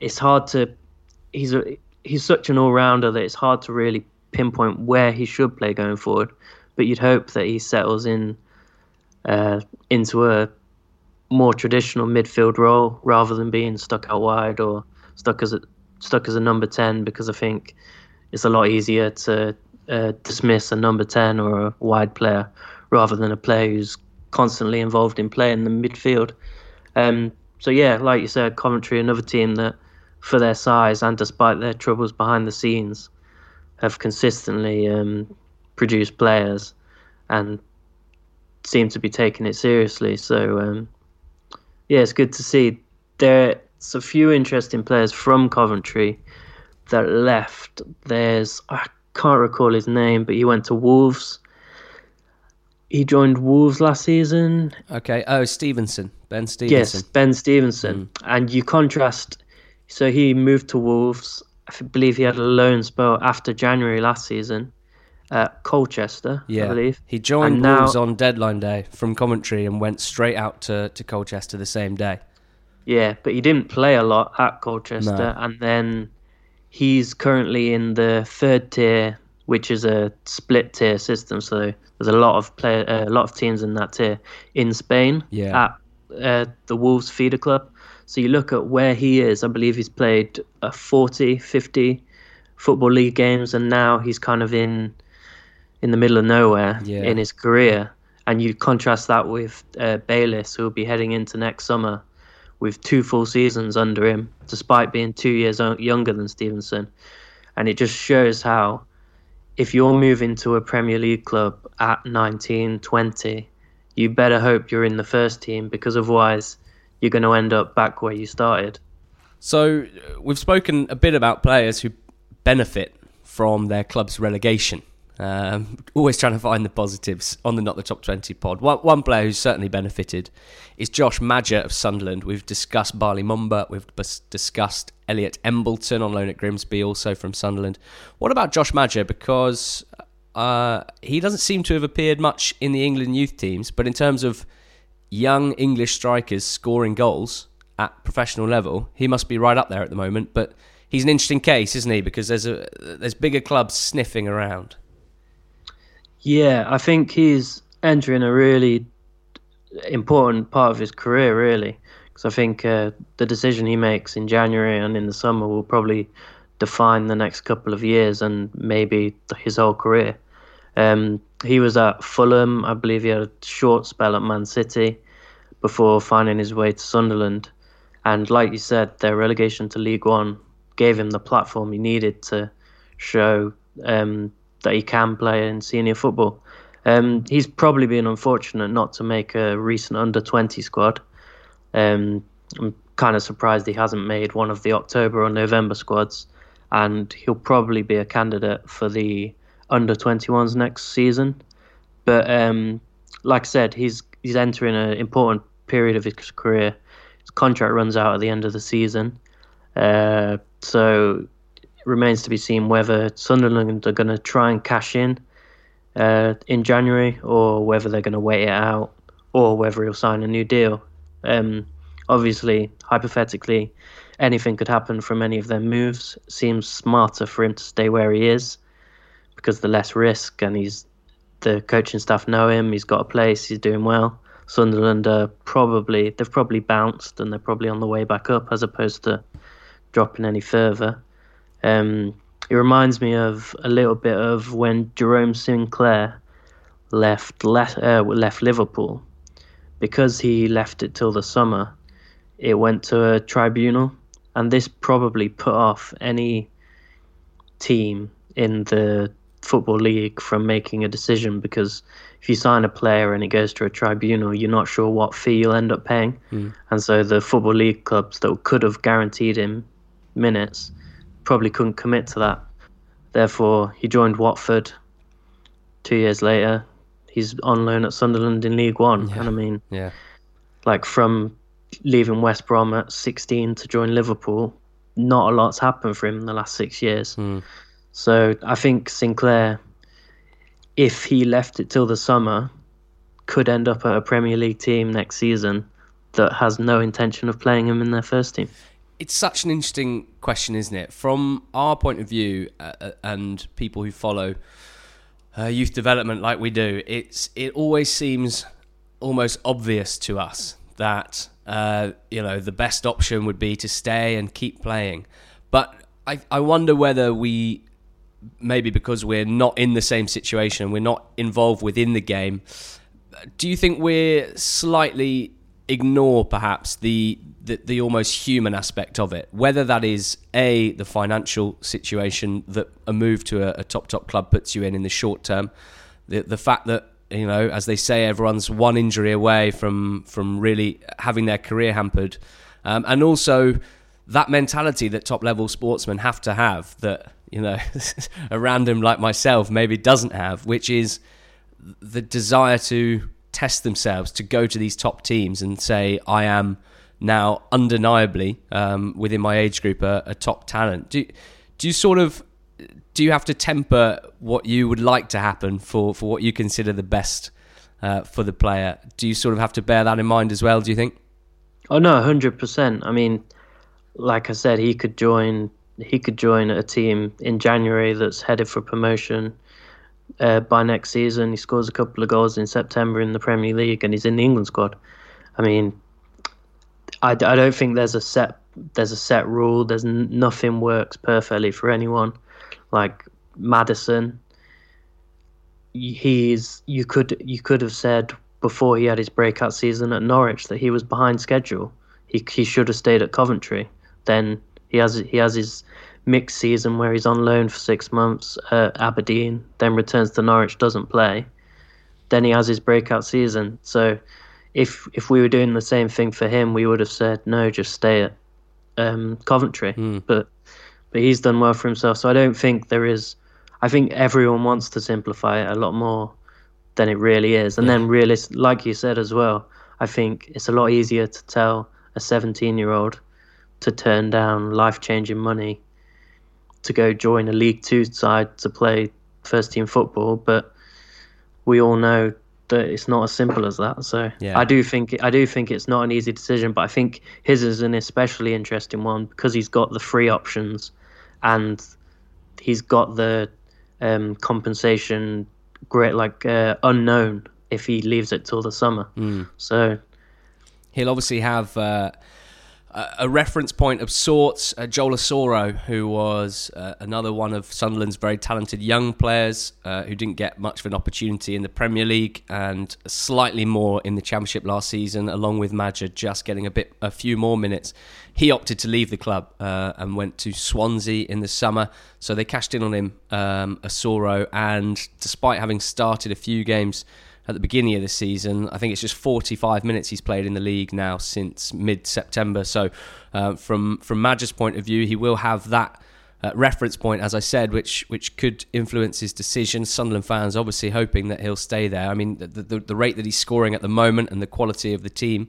B: It's hard to. He's a he's such an all-rounder that it's hard to really pinpoint where he should play going forward. But you'd hope that he settles in uh, into a more traditional midfield role rather than being stuck out wide or stuck as a stuck as a number ten because I think it's a lot easier to uh, dismiss a number ten or a wide player rather than a player who's constantly involved in play in the midfield. Um, so yeah, like you said, Coventry, another team that, for their size and despite their troubles behind the scenes, have consistently um, produced players and seem to be taking it seriously. So um, yeah, it's good to see. There's a few interesting players from Coventry that left. There's I can't recall his name, but he went to Wolves. He joined Wolves last season.
A: Okay. Oh, Stevenson, Ben Stevenson.
B: Yes, Ben Stevenson. Mm. And you contrast. So he moved to Wolves. I believe he had a loan spell after January last season at Colchester, yeah. I believe.
A: He joined and Wolves now, on deadline day from Coventry and went straight out to, to Colchester the same day.
B: Yeah, but he didn't play a lot at Colchester, no. and then he's currently in the third tier, which is a split tier system. So there's a lot of play, uh, a lot of teams in that tier in Spain yeah. at uh, the Wolves feeder club. So you look at where he is. I believe he's played uh, 40, 50 football league games, and now he's kind of in in the middle of nowhere yeah. in his career. And you contrast that with uh, Bayliss, who will be heading into next summer with two full seasons under him, despite being two years younger than Stevenson. And it just shows how, if you're moving to a Premier League club at 19, 20, you better hope you're in the first team because otherwise you're going to end up back where you started.
A: So, we've spoken a bit about players who benefit from their club's relegation. Um, always trying to find the positives on the Not the Top 20 pod. One, one player who's certainly benefited is Josh Maja of Sunderland. We've discussed Bali Mumba, we've discussed Elliot Embleton on loan at Grimsby, also from Sunderland. What about Josh Maja? Because uh, he doesn't seem to have appeared much in the England youth teams, but in terms of young English strikers scoring goals at professional level, he must be right up there at the moment. But he's an interesting case, isn't he? Because there's a there's bigger clubs sniffing around.
B: Yeah, I think he's entering a really important part of his career, really, because I think uh, the decision he makes in January and in the summer will probably define the next couple of years and maybe his whole career. Um, he was at Fulham, I believe he had a short spell at Man City before finding his way to Sunderland. And like you said, their relegation to League One gave him the platform he needed to show um, that he can play in senior football. Um, he's probably been unfortunate not to make a recent under 20 squad. Um, I'm kind of surprised he hasn't made one of the October or November squads, and he'll probably be a candidate for the under 21s next season. But um, like I said, he's he's entering an important period of his career. His contract runs out at the end of the season, uh, so remains to be seen whether Sunderland are going to try and cash in uh, in January or whether they're going to wait it out or whether he'll sign a new deal. Um, obviously, hypothetically, anything could happen from any of their moves. Seems smarter for him to stay where he is because the less risk, and he's the coaching staff know him. He's got a place. He's doing well. Sunderland are probably they've probably bounced and they're probably on the way back up as opposed to dropping any further. Um, it reminds me of a little bit of when Jerome Sinclair left le- uh, left Liverpool because he left it till the summer. It went to a tribunal, and this probably put off any team in the football league from making a decision because if you sign a player and it goes to a tribunal, you're not sure what fee you'll end up paying. Mm. And so the football league clubs that could have guaranteed him minutes probably couldn't commit to that. Therefore, he joined Watford. Two years later, he's on loan at Sunderland in League One. Yeah. And I mean,
A: yeah,
B: like from leaving West Brom at 16 to join Liverpool, not a lot's happened for him in the last six years. Mm. So I think Sinclair, if he left it till the summer, could end up at a Premier League team next season that has no intention of playing him in their first team.
A: It's such an interesting question, isn't it? From our point of view, uh, uh and people who follow uh, youth development like we do, it's it always seems almost obvious to us that uh, you know the best option would be to stay and keep playing. But I, I wonder whether we maybe because we're not in the same situation, we're not involved within the game. Do you think we're slightly ignore perhaps the, the, the almost human aspect of it? Whether that is a the financial situation that a move to a, a top top club puts you in in the short term, the the fact that you know, as they say, everyone's one injury away from from really having their career hampered, um, and also that mentality that top level sportsmen have to have that you know, a random like myself maybe doesn't have, which is the desire to test themselves, to go to these top teams and say, I am now undeniably um, within my age group a, a top talent. Do, do you sort of do you have to temper what you would like to happen for, for what you consider the best uh, for the player? Do you sort of have to bear that in mind as well? Do you think?
B: Oh no, hundred percent. I mean, like I said, he could join he could join a team in January that's headed for promotion. Uh, by next season, he scores a couple of goals in September in the Premier League, and he's in the England squad. I mean, I, I don't think there's a set there's a set rule. There's n- nothing works perfectly for anyone. Like Maddison, he's you could you could have said before he had his breakout season at Norwich that he was behind schedule. He he should have stayed at Coventry. Then he has he has his mixed season where he's on loan for six months at Aberdeen, then returns to Norwich, doesn't play. Then he has his breakout season. So if if we were doing the same thing for him, we would have said no, just stay at um, Coventry. Mm. But but he's done well for himself. So I don't think there is. I think everyone wants to simplify it a lot more than it really is. And yeah. then realist, like you said as well, I think it's a lot easier to tell a 17 year old to turn down life changing money to go join a League Two side to play first team football, but we all know that it's not as simple as that. So yeah. I do think I do think it's not an easy decision, but I think his is an especially interesting one because he's got the free options and he's got the um, compensation great like uh, unknown if he leaves it till the summer. Mm. So
A: he'll obviously have. Uh a reference point of sorts. Uh, Joel Asoro, who was uh, another one of Sunderland's very talented young players uh, who didn't get much of an opportunity in the Premier League and slightly more in the Championship last season, along with Maja just getting a bit, a few more minutes. He opted to leave the club uh, and went to Swansea in the summer, so they cashed in on him, um, Asoro, and despite having started a few games at the beginning of the season. I think it's just 45 minutes he's played in the league now since mid September. So, uh, from from Maja's point of view, he will have that. Uh, reference point, as I said, which which could influence his decision. Sunderland fans obviously hoping that he'll stay there. I mean, the, the, the rate that he's scoring at the moment and the quality of the team,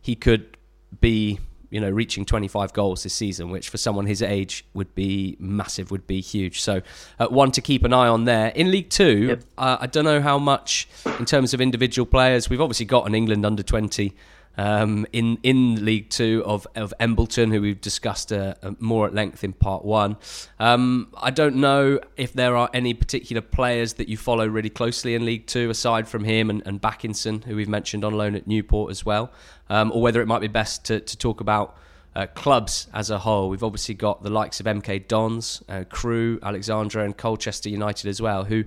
A: he could be you know, reaching 25 goals this season, which for someone his age would be massive, would be huge. So, uh, one to keep an eye on there. In League Two, yep. uh, I don't know how much in terms of individual players. We've obviously got an England under 20 um, in in League Two of of Embleton, who we've discussed uh, uh, more at length in Part One. Um, I don't know if there are any particular players that you follow really closely in League Two aside from him and, and Bakinson, who we've mentioned on loan at Newport as well, um, or whether it might be best to, to talk about. Uh, clubs as a whole, we've obviously got the likes of MK Dons, uh, Crewe, Alexandra, and Colchester United as well, who,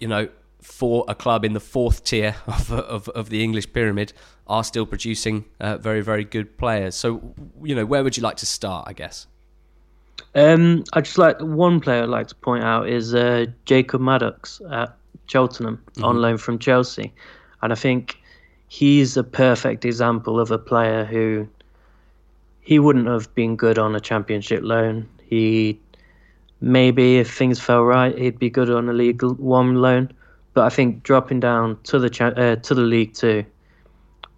A: you know, for a club in the fourth tier of, of, of the English pyramid are still producing uh, very, very good players. So, you know, where would you like to start, I guess?
B: Um, I just like one player I'd like to point out is uh, Jacob Maddox at Cheltenham mm-hmm. on loan from Chelsea, and I think he's a perfect example of a player who he wouldn't have been good on a Championship loan. He maybe if things fell right, he'd be good on a League One loan. But I think dropping down to the uh, to the League Two,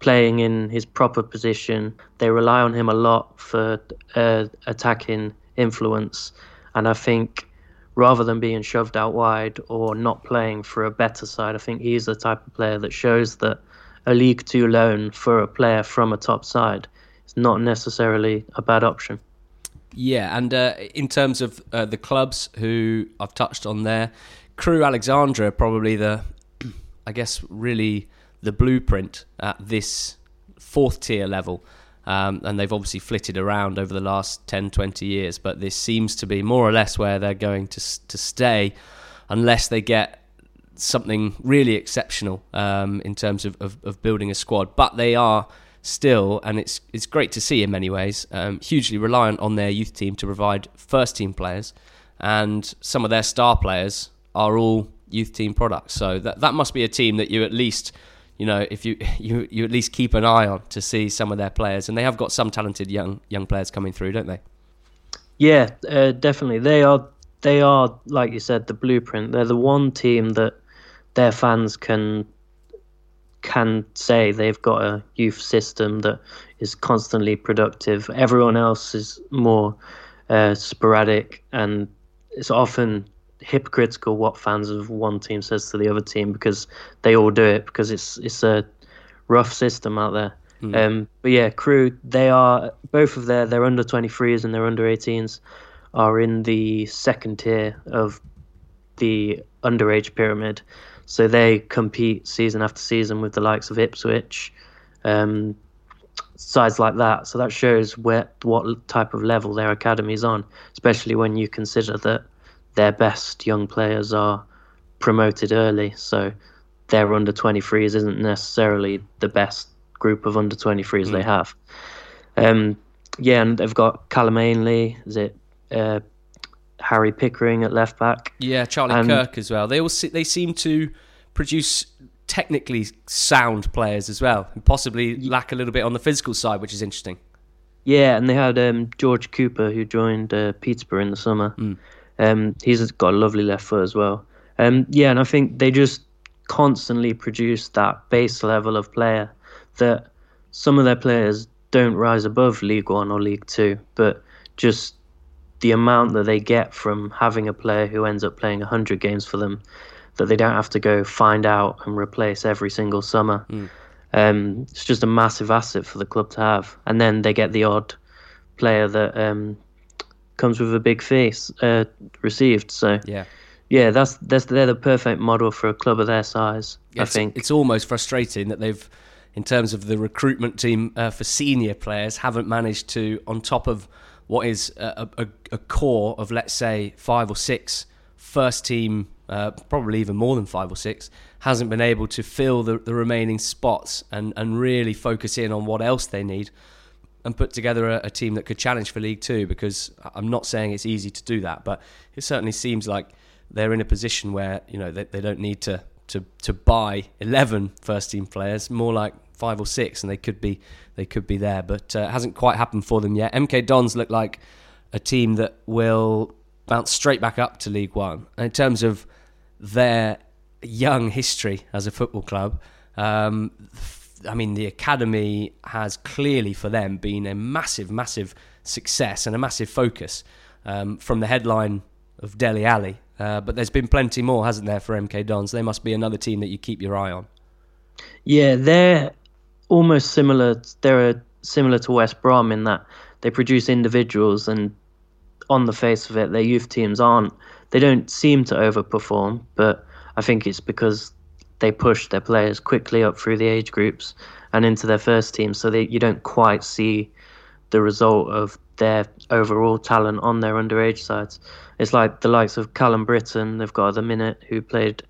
B: playing in his proper position, they rely on him a lot for uh, attacking influence, and I think rather than being shoved out wide or not playing for a better side, I think he's the type of player that shows that a League Two loan for a player from a top side is not necessarily a bad option.
A: Yeah, and uh, in terms of uh, the clubs who I've touched on there, Crewe Alexandra probably the, I guess, really the blueprint at this fourth tier level. Um, and they've obviously flitted around over the last 10, 20 years, but this seems to be more or less where they're going to to stay, unless they get something really exceptional um, in terms of, of, of, building a squad. But they are still, and it's it's great to see in many ways, um, hugely reliant on their youth team to provide first team players, and some of their star players are all youth team products. So that that must be a team that you at least you know if you you you at least keep an eye on to see some of their players, and they have got some talented young young players coming through, don't they?
B: Yeah, uh, definitely. They are they are like you said the blueprint. They're the one team that their fans can can say they've got a youth system that is constantly productive. Everyone else is more uh, sporadic and it's often hypocritical what fans of one team says to the other team because they all do it because it's it's a rough system out there. Mm. Um, but yeah, Crewe they are both of their their under 23s and their under 18s are in the second tier of the underage pyramid. So they compete season after season with the likes of Ipswich, um, sides like that. So that shows where what type of level their academy is on, especially when you consider that their best young players are promoted early. So their under 23s isn't necessarily the best group of under 23s mm. they have. Um, yeah, and they've got Callum Ainley, is it uh, Harry Pickering at left back?
A: Yeah, Charlie and, Kirk as well. They all they seem to produce technically sound players as well, and possibly lack a little bit on the physical side, which is interesting.
B: Yeah, and they had um, George Cooper who joined uh, Peterborough in the summer. Mm. Um, he's got a lovely left foot as well. Um, yeah, and I think they just constantly produce that base level of player that some of their players don't rise above League One or League Two, but just the amount that they get from having a player who ends up playing 100 games for them that they don't have to go find out and replace every single summer. Mm. Um, it's just a massive asset for the club to have. And then they get the odd player that um, comes with a big fee uh, received. So
A: yeah,
B: yeah, that's that's they're the perfect model for a club of their size. I think
A: it's almost frustrating that they've, in terms of the recruitment team uh, for senior players, haven't managed to on top of what is a, a, a core of let's say five or six first team, uh, probably even more than five or six, hasn't been able to fill the, the remaining spots and, and really focus in on what else they need and put together a, a, team that could challenge for League Two. Because I'm not saying it's easy to do that, but it certainly seems like they're in a position where you know they, they don't need to, to to buy 11 first team players, more like five or six, and they could be they could be there. But uh, it hasn't quite happened for them yet. MK Dons look like a team that will bounce straight back up to League One. And in terms of their young history as a football club. Um, I mean, the academy has clearly for them been a massive, massive success and a massive focus um, from the headline of Dele Alli. Uh, but there's been plenty more, hasn't there, for MK Dons? They must be another team that you keep your eye on.
B: Yeah, they're almost similar. They're similar to West Brom in that they produce individuals, and on the face of it, their youth teams aren't. They don't seem to overperform, but I think it's because they push their players quickly up through the age groups and into their first team, so that you don't quite see the result of their overall talent on their underage sides. It's like the likes of Callum Brittain, they've got at the minute, who played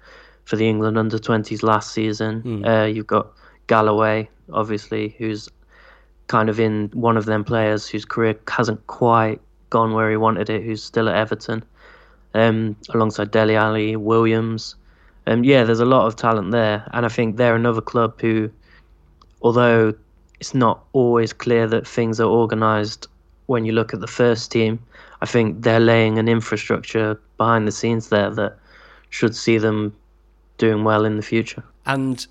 B: for the England under 20s last season. Mm. Uh, you've got Galloway, obviously, who's kind of in one of them players whose career hasn't quite gone where he wanted it, who's still at Everton, um, alongside Dele Alli, Williams. Um, yeah, there's a lot of talent there, and I think they're another club who, although it's not always clear that things are organised when you look at the first team, I think they're laying an infrastructure behind the scenes there that should see them doing well in the future.
A: And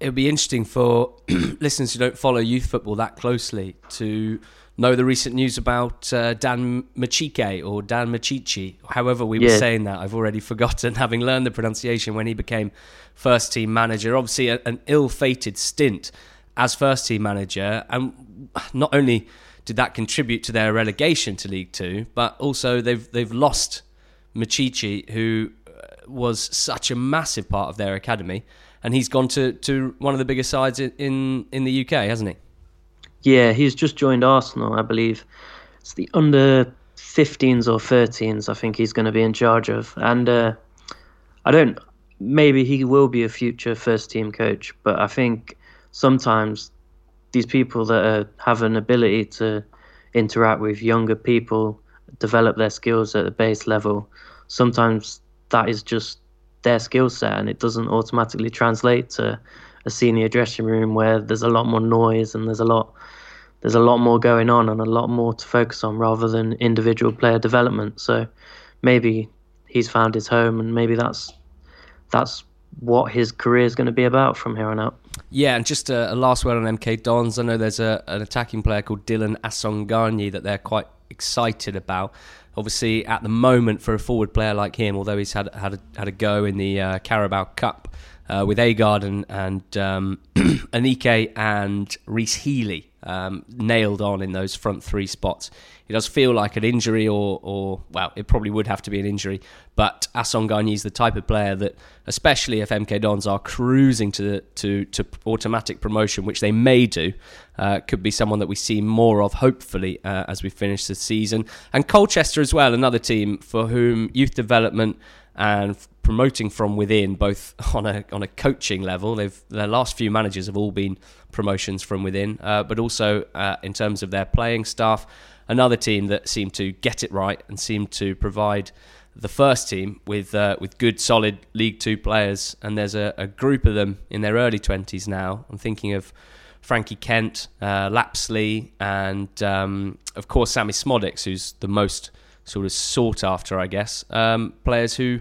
A: it would be interesting for listeners who don't follow youth football that closely to know the recent news about uh, Dan Machike or Dan Micciche, however we were saying that. I've already forgotten, having learned the pronunciation when he became first team manager. Obviously, a, an ill fated stint as first team manager. And not only did that contribute to their relegation to League Two, but also they've, they've lost Micciche, who uh, was such a massive part of their academy and he's gone to, to one of the biggest sides in, in the UK, hasn't he?
B: Yeah, he's just joined Arsenal, I believe. It's the under 15s or 13s, I think he's going to be in charge of. And uh, I don't, maybe he will be a future first team coach, but I think sometimes these people that are, have an ability to interact with younger people, develop their skills at the base level, sometimes that is just their skill set and it doesn't automatically translate to a senior dressing room where there's a lot more noise and there's a lot there's a lot more going on and a lot more to focus on rather than individual player development. So maybe he's found his home and maybe that's that's what his career is going to be about from here on out.
A: Yeah, and just a, a last word on MK Dons. I know there's a, an attacking player called Dylan Asonganyi that they're quite excited about obviously at the moment for a forward player like him, although he's had had a, had a go in the uh, Carabao Cup uh, with Agard and and um, Aneke and Rhys Healey um, nailed on in those front three spots. It does feel like an injury, or, or well, it probably would have to be an injury. But Asonganyi is the type of player that, especially if MK Dons are cruising to to, to automatic promotion, which they may do, uh, could be someone that we see more of, hopefully, uh, as we finish the season. And Colchester as well, another team for whom youth development and promoting from within, both on a on a coaching level. They've their last few managers have all been promotions from within, uh, but also uh, in terms of their playing staff another team that seemed to get it right and seemed to provide the first team with uh, with good, solid League Two players. And there's a, a, group of them in their early twenties now. I'm thinking of Frankie Kent, uh, Lapslie, and um, of course Sammy Szmodics, who's the most sort of sought after, I guess. Um, players who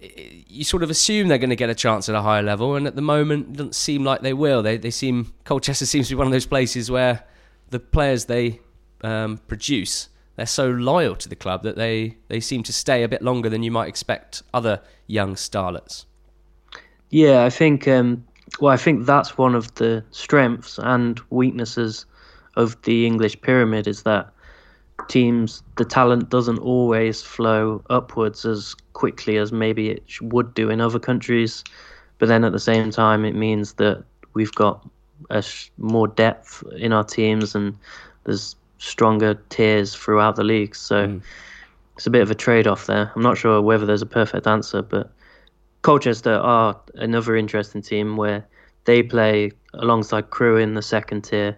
A: you sort of assume they're going to get a chance at a higher level, and at the moment, it doesn't seem like they will. They they seem Colchester seems to be one of those places where the players they um, produce, they're so loyal to the club that they, they seem to stay a bit longer than you might expect other young starlets.
B: Yeah, I think um, well, I think that's one of the strengths and weaknesses of the English pyramid is that teams the talent doesn't always flow upwards as quickly as maybe it would do in other countries, but then at the same time it means that we've got a more depth in our teams and there's stronger tiers throughout the league. So mm. it's a bit of a trade off there. I'm not sure whether there's a perfect answer, but Colchester are another interesting team where they play alongside Crewe in the second tier,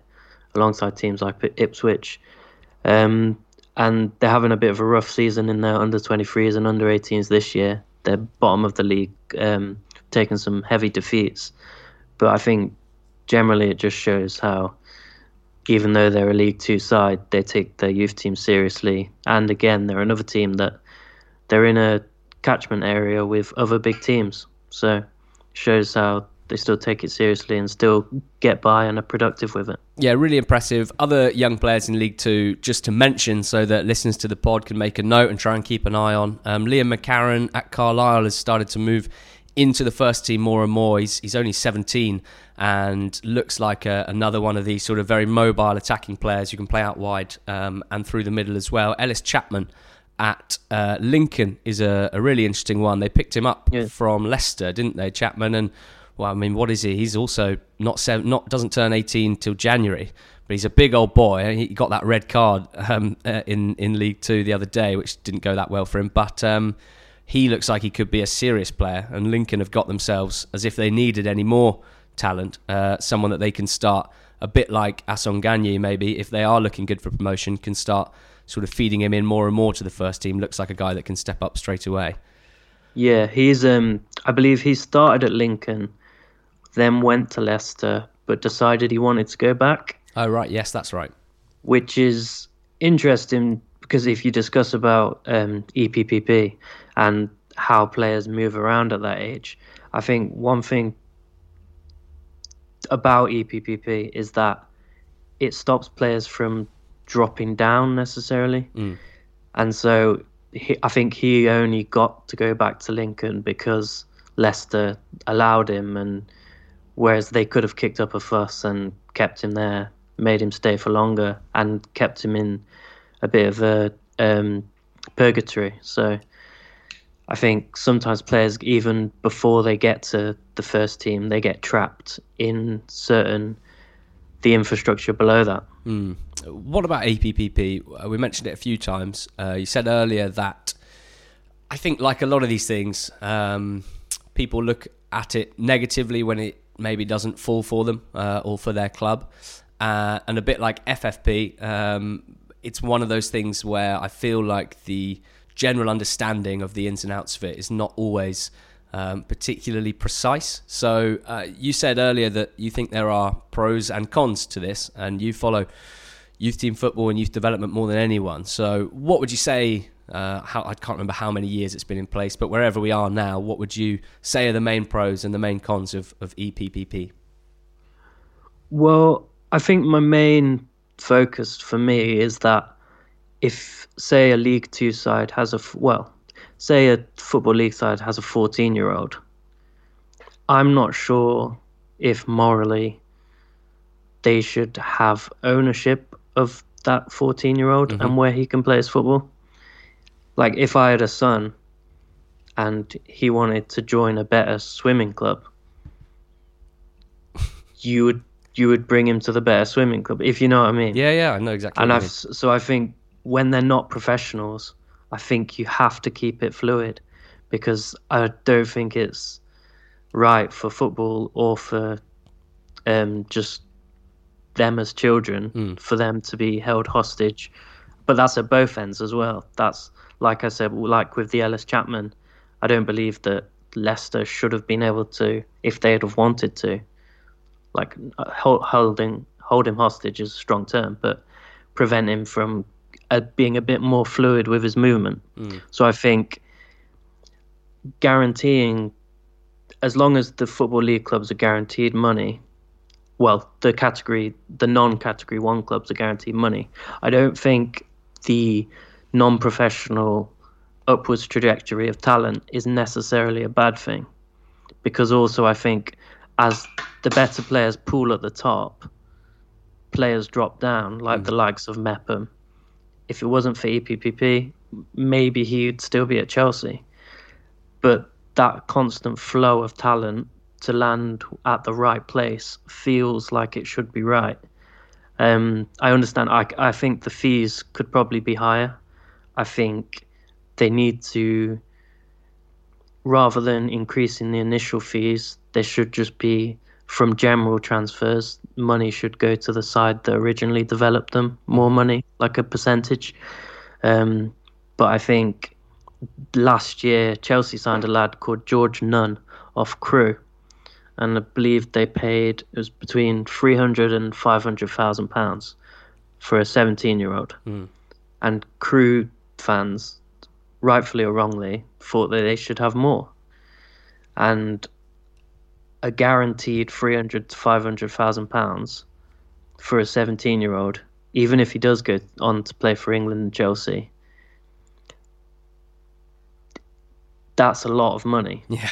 B: alongside teams like Ipswich. Um, and they're having a bit of a rough season in their under 23s and under 18s this year. They're bottom of the league, um, taking some heavy defeats. But I think generally it just shows how even though they're a League Two side, they take their youth team seriously. And again, they're another team that they're in a catchment area with other big teams. So shows how they still take it seriously and still get by and are productive with it.
A: Yeah, really impressive. Other young players in League Two, just to mention, so that listeners to the pod can make a note and try and keep an eye on. Um, Liam McCarron at Carlisle has started to move into the first team more and more. He's he's only 17 and looks like a, another one of these sort of very mobile attacking players who can play out wide um, and through the middle as well. Ellis Chapman at uh, Lincoln is a, a, really interesting one. They picked him up yeah. from Leicester, didn't they, Chapman? And well, I mean, what is he? He's also not seven, not doesn't turn 18 till January, but he's a big old boy. He got that red card um, uh, in in League Two the other day, which didn't go that well for him. But um, he looks like he could be a serious player. And Lincoln have got themselves as if they needed any more talent, uh, someone that they can start a bit like Assong Gagné, maybe if they are looking good for promotion, can start sort of feeding him in more and more to the first team. Looks like a guy that can step up straight away.
B: Yeah, he's. Um, I believe he started at Lincoln, then went to Leicester, but decided he wanted to go back.
A: Oh right, yes, that's right.
B: Which is interesting because if you discuss about um, EPPP and how players move around at that age, I think one thing about EPPP is that it stops players from dropping down necessarily, mm. and so he, I think he only got to go back to Lincoln because Leicester allowed him, and whereas they could have kicked up a fuss and kept him there, made him stay for longer, and kept him in a bit of a um, purgatory. So I think sometimes players, even before they get to the first team, they get trapped in certain the infrastructure below that.
A: Mm. What about EPPP? Uh, we mentioned it a few times. Uh, you said earlier that I think, like a lot of these things, um, people look at it negatively when it maybe doesn't fall for them uh, or for their club. Uh, and a bit like FFP, um, it's one of those things where I feel like the general understanding of the ins and outs of it is not always um, particularly precise. So uh, you said earlier that you think there are pros and cons to this, and you follow youth team football and youth development more than anyone. So what would you say? Uh, how, I can't remember how many years it's been in place, but wherever we are now, what would you say are the main pros and the main cons of, of EPPP?
B: Well, I think my main focus for me is that if, say, a League Two side has a well, say a football league side has a 14 year old, I'm not sure if morally they should have ownership of that 14 year old mm-hmm. and where he can play his football. Like if I had a son and he wanted to join a better swimming club, you would you would bring him to the better swimming club, if you know what I mean.
A: Yeah, yeah, I know exactly.
B: And I've so I think when they're not professionals, I think you have to keep it fluid because I don't think it's right for football or for um, just them as children mm. for them to be held hostage. But that's at both ends as well. That's like I said, like with the Ellis Chapman, I don't believe that Leicester should have been able to, if they'd have wanted to, like uh, holding hold him hostage is a strong term, but prevent him from uh, being a bit more fluid with his movement. Mm. So I think guaranteeing, as long as the football league clubs are guaranteed money, well, the category, the non-category one clubs are guaranteed money. I don't think the non-professional upwards trajectory of talent is necessarily a bad thing, because also I think as the better players pool at the top, players drop down, like mm. the likes of Mepham. If it wasn't for EPPP, maybe he'd still be at Chelsea. But that constant flow of talent to land at the right place feels like it should be right. Um, I understand. I, I think the fees could probably be higher. I think they need to, rather than increasing the initial fees, they should just be from general transfers, money should go to the side that originally developed them, more money, like a percentage. Um, but I think last year Chelsea signed a lad called George Nunn off Crewe, and I believe they paid it was between three hundred and five hundred thousand pounds for a seventeen-year-old, mm. and Crewe fans, rightfully or wrongly, thought that they should have more, and a guaranteed three hundred to five hundred thousand pounds for a seventeen-year-old, even if he does go on to play for England and Chelsea. That's a lot of money.
A: Yeah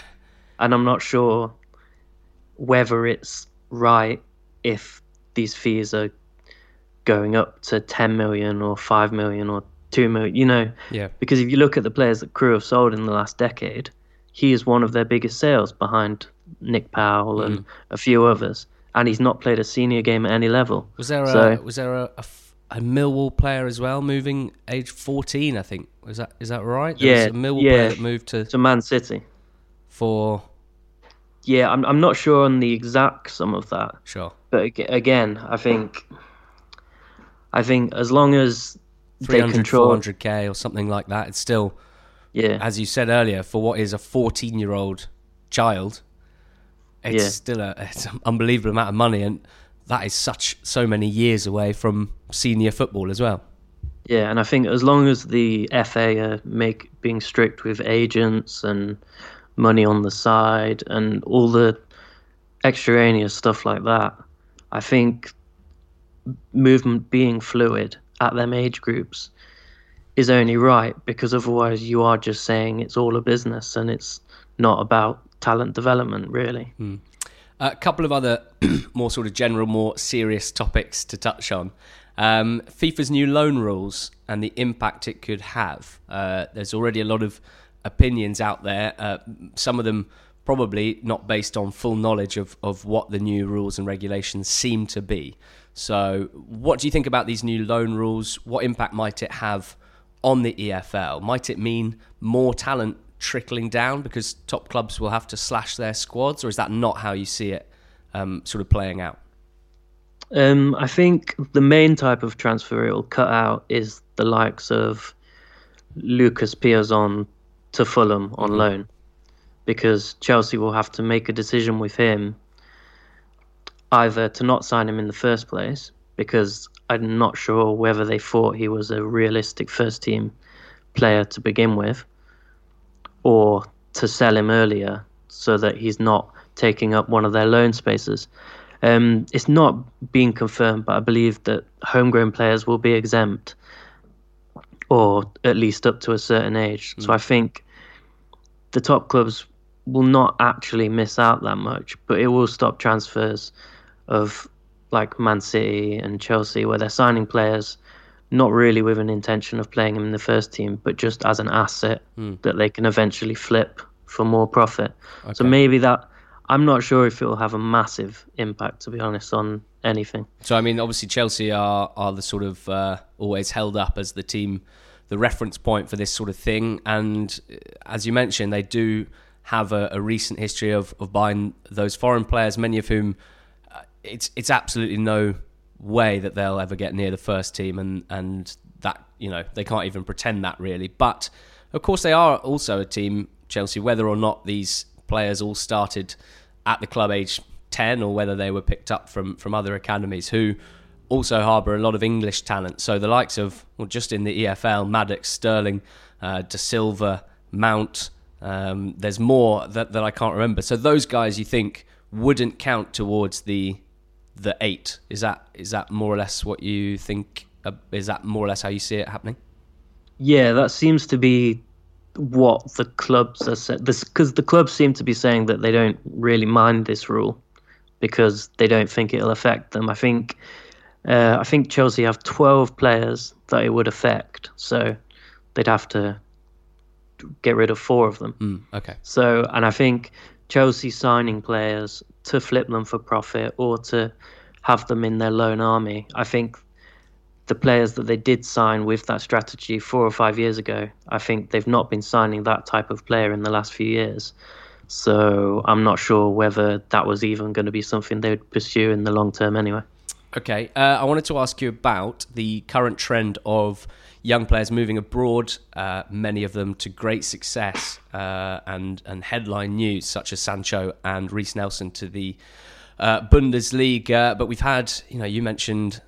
B: and I'm not sure whether it's right if these fees are going up to 10 million or 5 million or 2 million, you know.
A: Yeah.
B: Because if you look at the players that Crewe have sold in the last decade, he is one of their biggest sales behind Nick Powell and mm. a few others. And he's not played a senior game at any level.
A: Was there a was there a, a a Millwall player as well moving age 14 I think is that is that right There
B: Yeah,
A: a Millwall
B: yeah.
A: player that moved to
B: To Man City.
A: for
B: Yeah, I'm, I'm not sure on the exact sum of that.
A: sure
B: But again, I think, I think as long as
A: 300 400k or something like that. It's still
B: yeah,
A: as you said earlier for what is a 14 year old child it's
B: Yeah.
A: still a it's an unbelievable amount of money and that is such so many years away from senior football as well.
B: Yeah, and I think as long as the FA are make being strict with agents and money on the side and all the extraneous stuff like that, I think movement being fluid at them age groups is only right because otherwise you are just saying it's all a business and it's not about talent development really.
A: A couple of other more sort of general, more serious topics to touch on. Um, FIFA's new loan rules and the impact it could have. Uh, there's already a lot of opinions out there, uh, some of them probably not based on full knowledge of, of what the new rules and regulations seem to be. So, what do you think about these new loan rules? What impact might it have on the EFL? Might it mean more talent trickling down because top clubs will have to slash their squads, or is that not how you see it um, sort of playing out?
B: Um, I think the main type of transfer it will cut out is the likes of Lucas Piazon to Fulham on loan, because Chelsea will have to make a decision with him either to not sign him in the first place, because I'm not sure whether they thought he was a realistic first team player to begin with, or to sell him earlier so that he's not taking up one of their loan spaces. Um, it's not being confirmed, but I believe that homegrown players will be exempt, or at least up to a certain age. So I think the top clubs will not actually miss out that much, but it will stop transfers of like Man City and Chelsea, where they're signing players not really with an intention of playing them in the first team, but just as an asset that they can eventually flip for more profit. So maybe that I'm not sure if it will have a massive impact, to be honest, on anything.
A: So I mean, obviously Chelsea are are the sort of uh, always held up as the team, the reference point for this sort of thing. And uh, as you mentioned, they do have a, a recent history of, of buying those foreign players, many of whom it's it's absolutely no way that they'll ever get near the first team, and and that you know they can't even pretend that really. But of course, they are also a team, Chelsea, whether or not these players all started at the club age 10 or whether they were picked up from, from other academies who also harbour a lot of English talent. So the likes of, well, just in the EFL, Maddox, Sterling, uh, Dasilva, Mount, um, there's more that, that I can't remember. So those guys you think wouldn't count towards the the eight. Is that is that more or less what you think? Uh, is that more or less how you see it happening?
B: Yeah, that seems to be what the clubs are saying. Because the clubs seem to be saying that they don't really mind this rule because they don't think it'll affect them. I think uh, I think Chelsea have 12 players that it would affect, so they'd have to get rid of four of them.
A: Mm, okay.
B: So, and I think Chelsea signing players to flip them for profit or to have them in their loan army. I think the players that they did sign with that strategy four or five years ago, I think they've not been signing that type of player in the last few years. So I'm not sure whether that was even going to be something they would pursue in the long term anyway.
A: Okay, uh, I wanted to ask you about the current trend of young players moving abroad, uh, many of them to great success uh, and and headline news, such as Sancho and Reiss Nelson to the uh, Bundesliga. But we've had, you know, you mentioned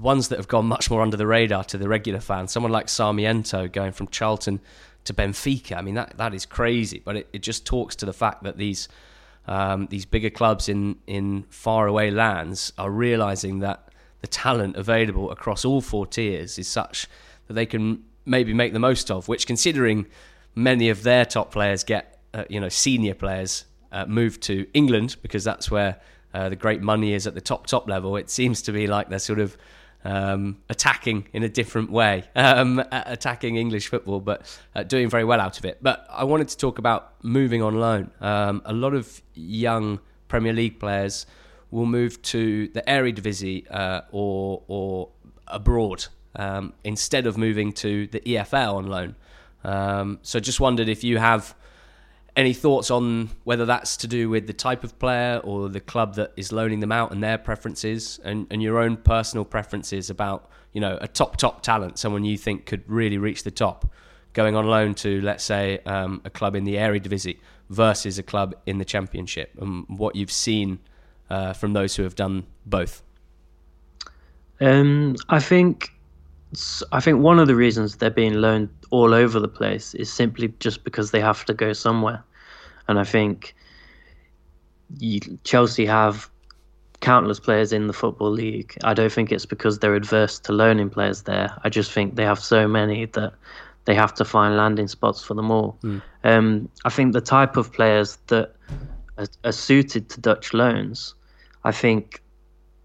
A: ones that have gone much more under the radar to the regular fan. Someone like Sarmiento going from Charlton to Benfica. I mean, that that is crazy, but it, it just talks to the fact that these um, these bigger clubs in in faraway lands are realizing that the talent available across all four tiers is such that they can maybe make the most of. Which, considering many of their top players get uh, you know senior players uh, move to England because that's where uh, the great money is at the top top level. It seems to be like they're sort of um, attacking in a different way, um, attacking English football, but uh, doing very well out of it. But I wanted to talk about moving on loan. Um, a lot of young Premier League players will move to the Eredivisie uh, or or abroad um, instead of moving to the EFL on loan. Um, so just wondered if you have any thoughts on whether that's to do with the type of player or the club that is loaning them out and their preferences and, and your own personal preferences about, you know, a top, top talent, someone you think could really reach the top, going on loan to, let's say, um, a club in the Eredivisie versus a club in the Championship and what you've seen uh, from those who have done both?
B: Um, I think I think one of the reasons they're being loaned all over the place is simply just because they have to go somewhere, and I think you, Chelsea have countless players in the football league. I don't think it's because they're adverse to loaning players there. I just think they have so many that they have to find landing spots for them all. Mm. Um, I think the type of players that are, are suited to Dutch loans, I think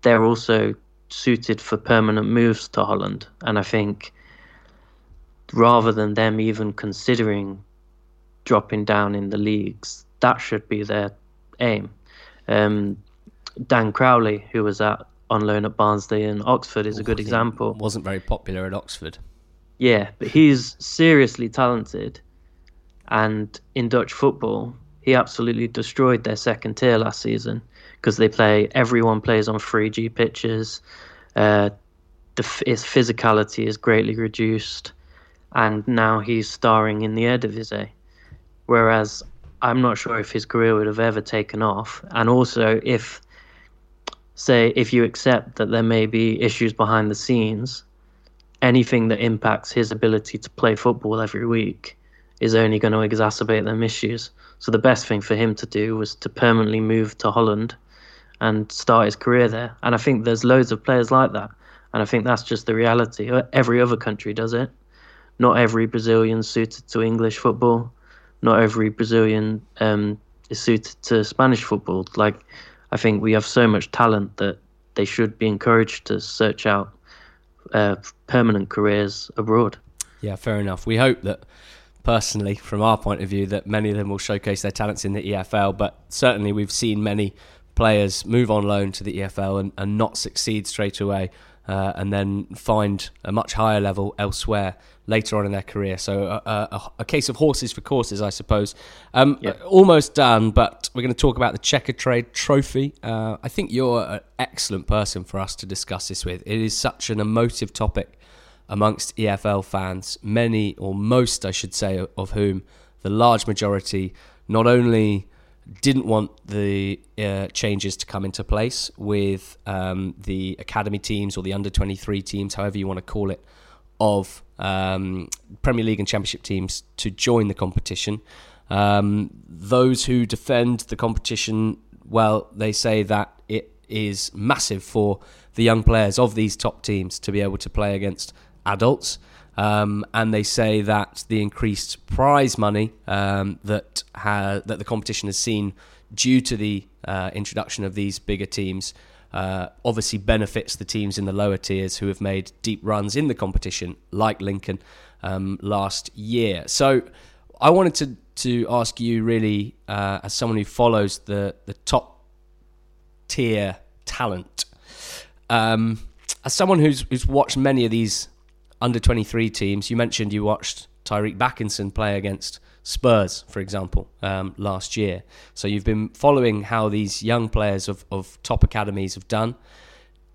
B: they're also suited for permanent moves to Holland. And I think rather than them even considering dropping down in the leagues, that should be their aim. Um, Dan Crowley, who was at on loan at Barnsley and Oxford, is a good example.
A: Wasn't very popular at Oxford.
B: Yeah, but he's seriously talented, and in Dutch football, he absolutely destroyed their second tier last season because they play. Everyone plays on 3G pitches. Uh, the, his physicality is greatly reduced, and now he's starring in the Eredivisie. Whereas I'm not sure if his career would have ever taken off, and also if, say, if you accept that there may be issues behind the scenes, anything that impacts his ability to play football every week is only going to exacerbate them issues. So the best thing for him to do was to permanently move to Holland and start his career there. And I think there's loads of players like that. And I think that's just the reality. Every other country does it. Not every Brazilian suited to English football. Not every Brazilian um, is suited to Spanish football. Like, I think we have so much talent that they should be encouraged to search out uh, permanent careers abroad.
A: Yeah, fair enough. We hope that personally, from our point of view, that many of them will showcase their talents in the EFL. But certainly, we've seen many players move on loan to the EFL and, and not succeed straight away, uh, and then find a much higher level elsewhere later on in their career. So uh, uh a, a, case of horses for courses, I suppose. Um, yep. Almost done, but we're going to talk about the Checkatrade Trophy. Uh, I think you're an excellent person for us to discuss this with. It is such an emotive topic amongst EFL fans, many or most, I should say, of whom the large majority not only didn't want the uh, changes to come into place with um, the academy teams or the under 23 teams, however you want to call it, of um, Premier League and Championship teams to join the competition. Um, those who defend the competition, well, they say that it is massive for the young players of these top teams to be able to play against adults. Um, and they say that the increased prize money um, that ha- that the competition has seen due to the uh, introduction of these bigger teams uh, obviously benefits the teams in the lower tiers who have made deep runs in the competition, like Lincoln um, last year. So I wanted to to ask you really, uh, as someone who follows the the top tier talent, um, as someone who's who's watched many of these under 23 teams. You mentioned you watched Tyreeq Bakinson play against Spurs, for example, um, last year. So you've been following how these young players of, of top academies have done.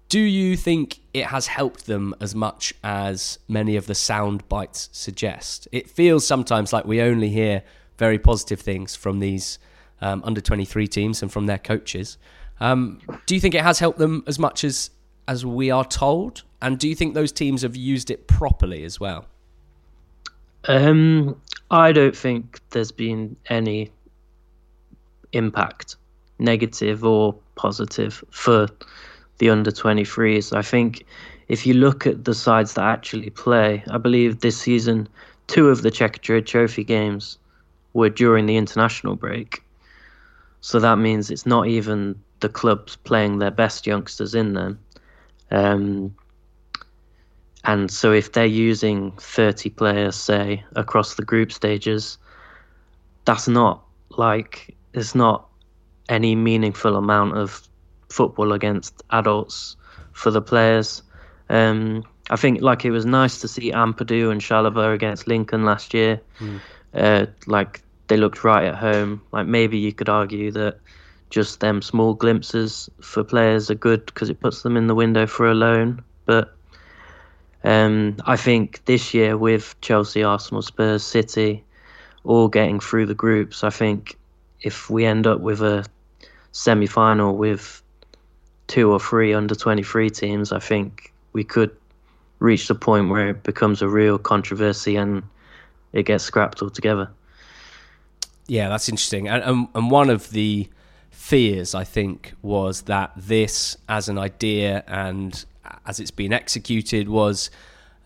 A: Do you think it has helped them as much as many of the sound bites suggest? It feels sometimes like we only hear very positive things from these um, under 23 teams and from their coaches. Um, do you think it has helped them as much as as we are told? And do you think those teams have used it properly as well?
B: Um, I don't think there's been any impact, negative or positive, for the under 23s. I think if you look at the sides that actually play, I believe this season, two of the Checkatrade Trophy games were during the international break. So that means it's not even the clubs playing their best youngsters in them. Um, and so if they're using 30 players, say, across the group stages, that's not like, it's not any meaningful amount of football against adults for the players. Um, I think like it was nice to see Ampadu and Chalobah against Lincoln last year. Mm. Uh, like they looked right at home. Like maybe you could argue that just them small glimpses for players are good because it puts them in the window for a loan. But um, I think this year with Chelsea, Arsenal, Spurs, City, all getting through the groups, I think if we end up with a semi-final with two or three under 23 teams, I think we could reach the point where it becomes a real controversy and it gets scrapped altogether.
A: Yeah, that's interesting. And, and, and one of the fears, I think, was that this, as an idea and as it's been executed, was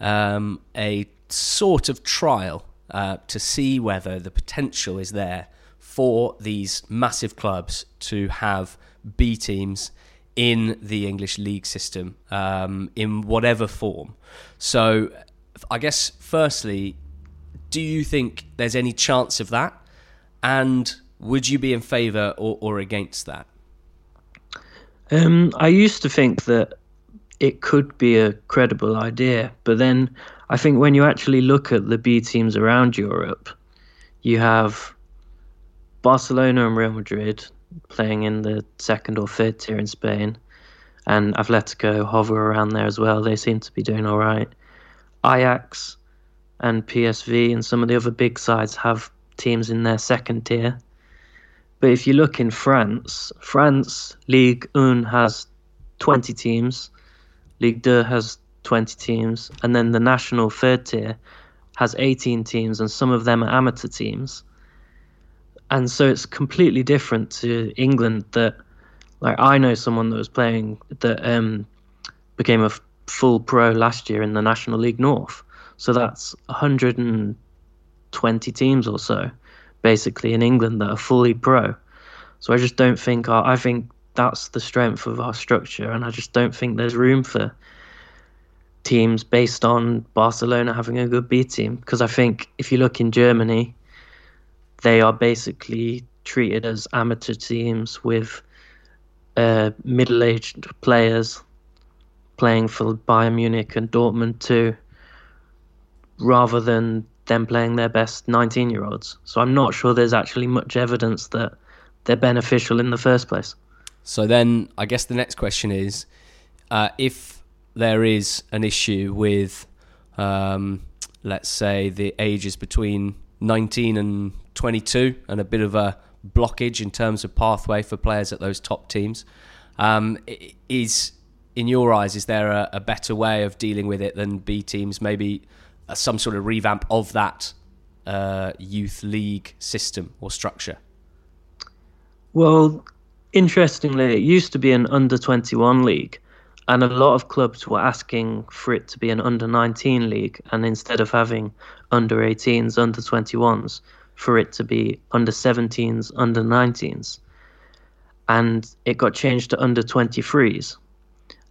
A: um, a sort of trial uh, to see whether the potential is there for these massive clubs to have B teams in the English league system um, in whatever form. So, I guess, firstly, do you think there's any chance of that? And would you be in favour or, or against that?
B: Um, I used to think that it could be a credible idea, but then I think when you actually look at the B teams around Europe, you have Barcelona and Real Madrid playing in the second or third tier in Spain, and Atletico hover around there as well. They seem to be doing all right. Ajax and PSV and some of the other big sides have teams in their second tier. But if you look in France, France League 1 has 20 teams, Ligue 2 has 20 teams, and then the national third tier has 18 teams, and some of them are amateur teams and so it's completely different to England. That like I know someone that was playing that um, became a full pro last year in the National League North. So that's 120 teams or so, basically in England that are fully pro. So I just don't think I think that's the strength of our structure, and I just don't think there's room for teams based on Barcelona having a good B team. Because I think if you look in Germany, they are basically treated as amateur teams with uh, middle-aged players playing for Bayern Munich and Dortmund too, rather than them playing their best 19-year-olds. So I'm not sure there's actually much evidence that they're beneficial in the first place.
A: So then, I guess the next question is, uh, if there is an issue with, um, let's say, the ages between 19 and 22 and a bit of a blockage in terms of pathway for players at those top teams. Um, is in your eyes, is there a, a, better way of dealing with it than B teams? Maybe uh, some sort of revamp of that uh, youth league system or structure.
B: Well, interestingly, it used to be an under twenty one league, and a lot of clubs were asking for it to be an under 19 league and instead of having under 18s under 21s for it to be under 17s, under 19s. And it got changed to under 23s.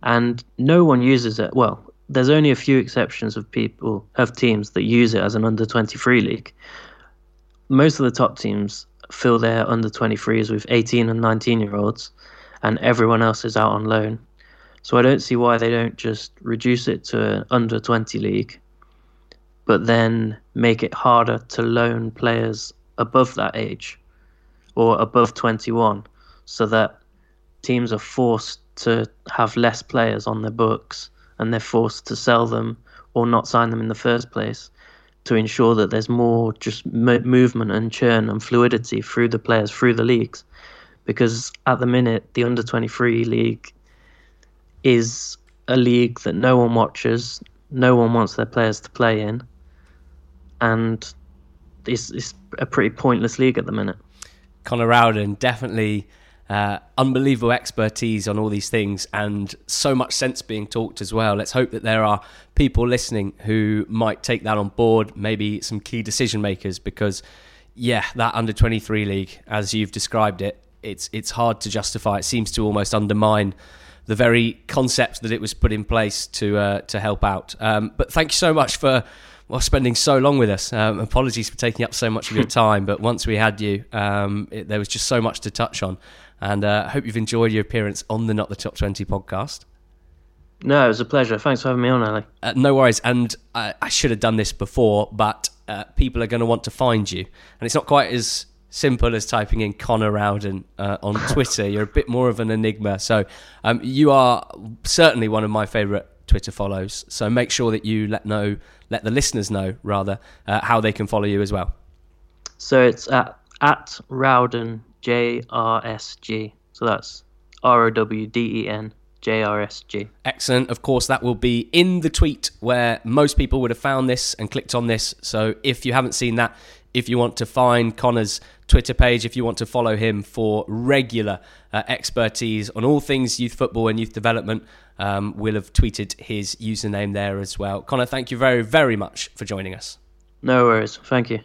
B: And no one uses it. Well, there's only a few exceptions of people, of teams that use it as an under 23 league. Most of the top teams fill their under 23s with 18 and 19 year olds, and everyone else is out on loan. So I don't see why they don't just reduce it to an under 20 league but then make it harder to loan players above that age or above 21 so that teams are forced to have less players on their books and they're forced to sell them or not sign them in the first place to ensure that there's more just movement and churn and fluidity through the players through the leagues because at the minute the under 23 league is a league that no one watches no one wants their players to play in and it's, it's a pretty pointless league at the minute.
A: Connor Rowden definitely uh, unbelievable expertise on all these things and so much sense being talked as well. Let's hope that there are people listening who might take that on board, maybe some key decision makers, because yeah, that under 23 league, as you've described it, it's it's hard to justify. It seems to almost undermine the very concept that it was put in place to uh, to help out. Um, but thank you so much for well spending so long with us. Um, apologies for taking up so much of your time, but once we had you, um, it, there was just so much to touch on. And uh, I hope you've enjoyed your appearance on the Not the Top Twenty podcast.
B: No, it was a pleasure. Thanks for having me on, Ali.
A: Uh, no worries. And I, I, should have done this before, but uh, people are going to want to find you, and it's not quite as simple as typing in Connor Rowden uh, on Twitter. You're a bit more of an enigma. So um, you are certainly one of my favourite Twitter follows. So make sure that you let know, let the listeners know rather, uh, how they can follow you as well.
B: So it's at at Rowden J R S G. So that's R O W D E N J R S G.
A: Excellent. Of course, that will be in the tweet where most people would have found this and clicked on this. So if you haven't seen that, if you want to find Connor's Twitter page, if you want to follow him for regular uh, expertise on all things youth football and youth development, um, we'll have tweeted his username there as well. Connor, thank you very, very much for joining us.
B: No worries. Thank you.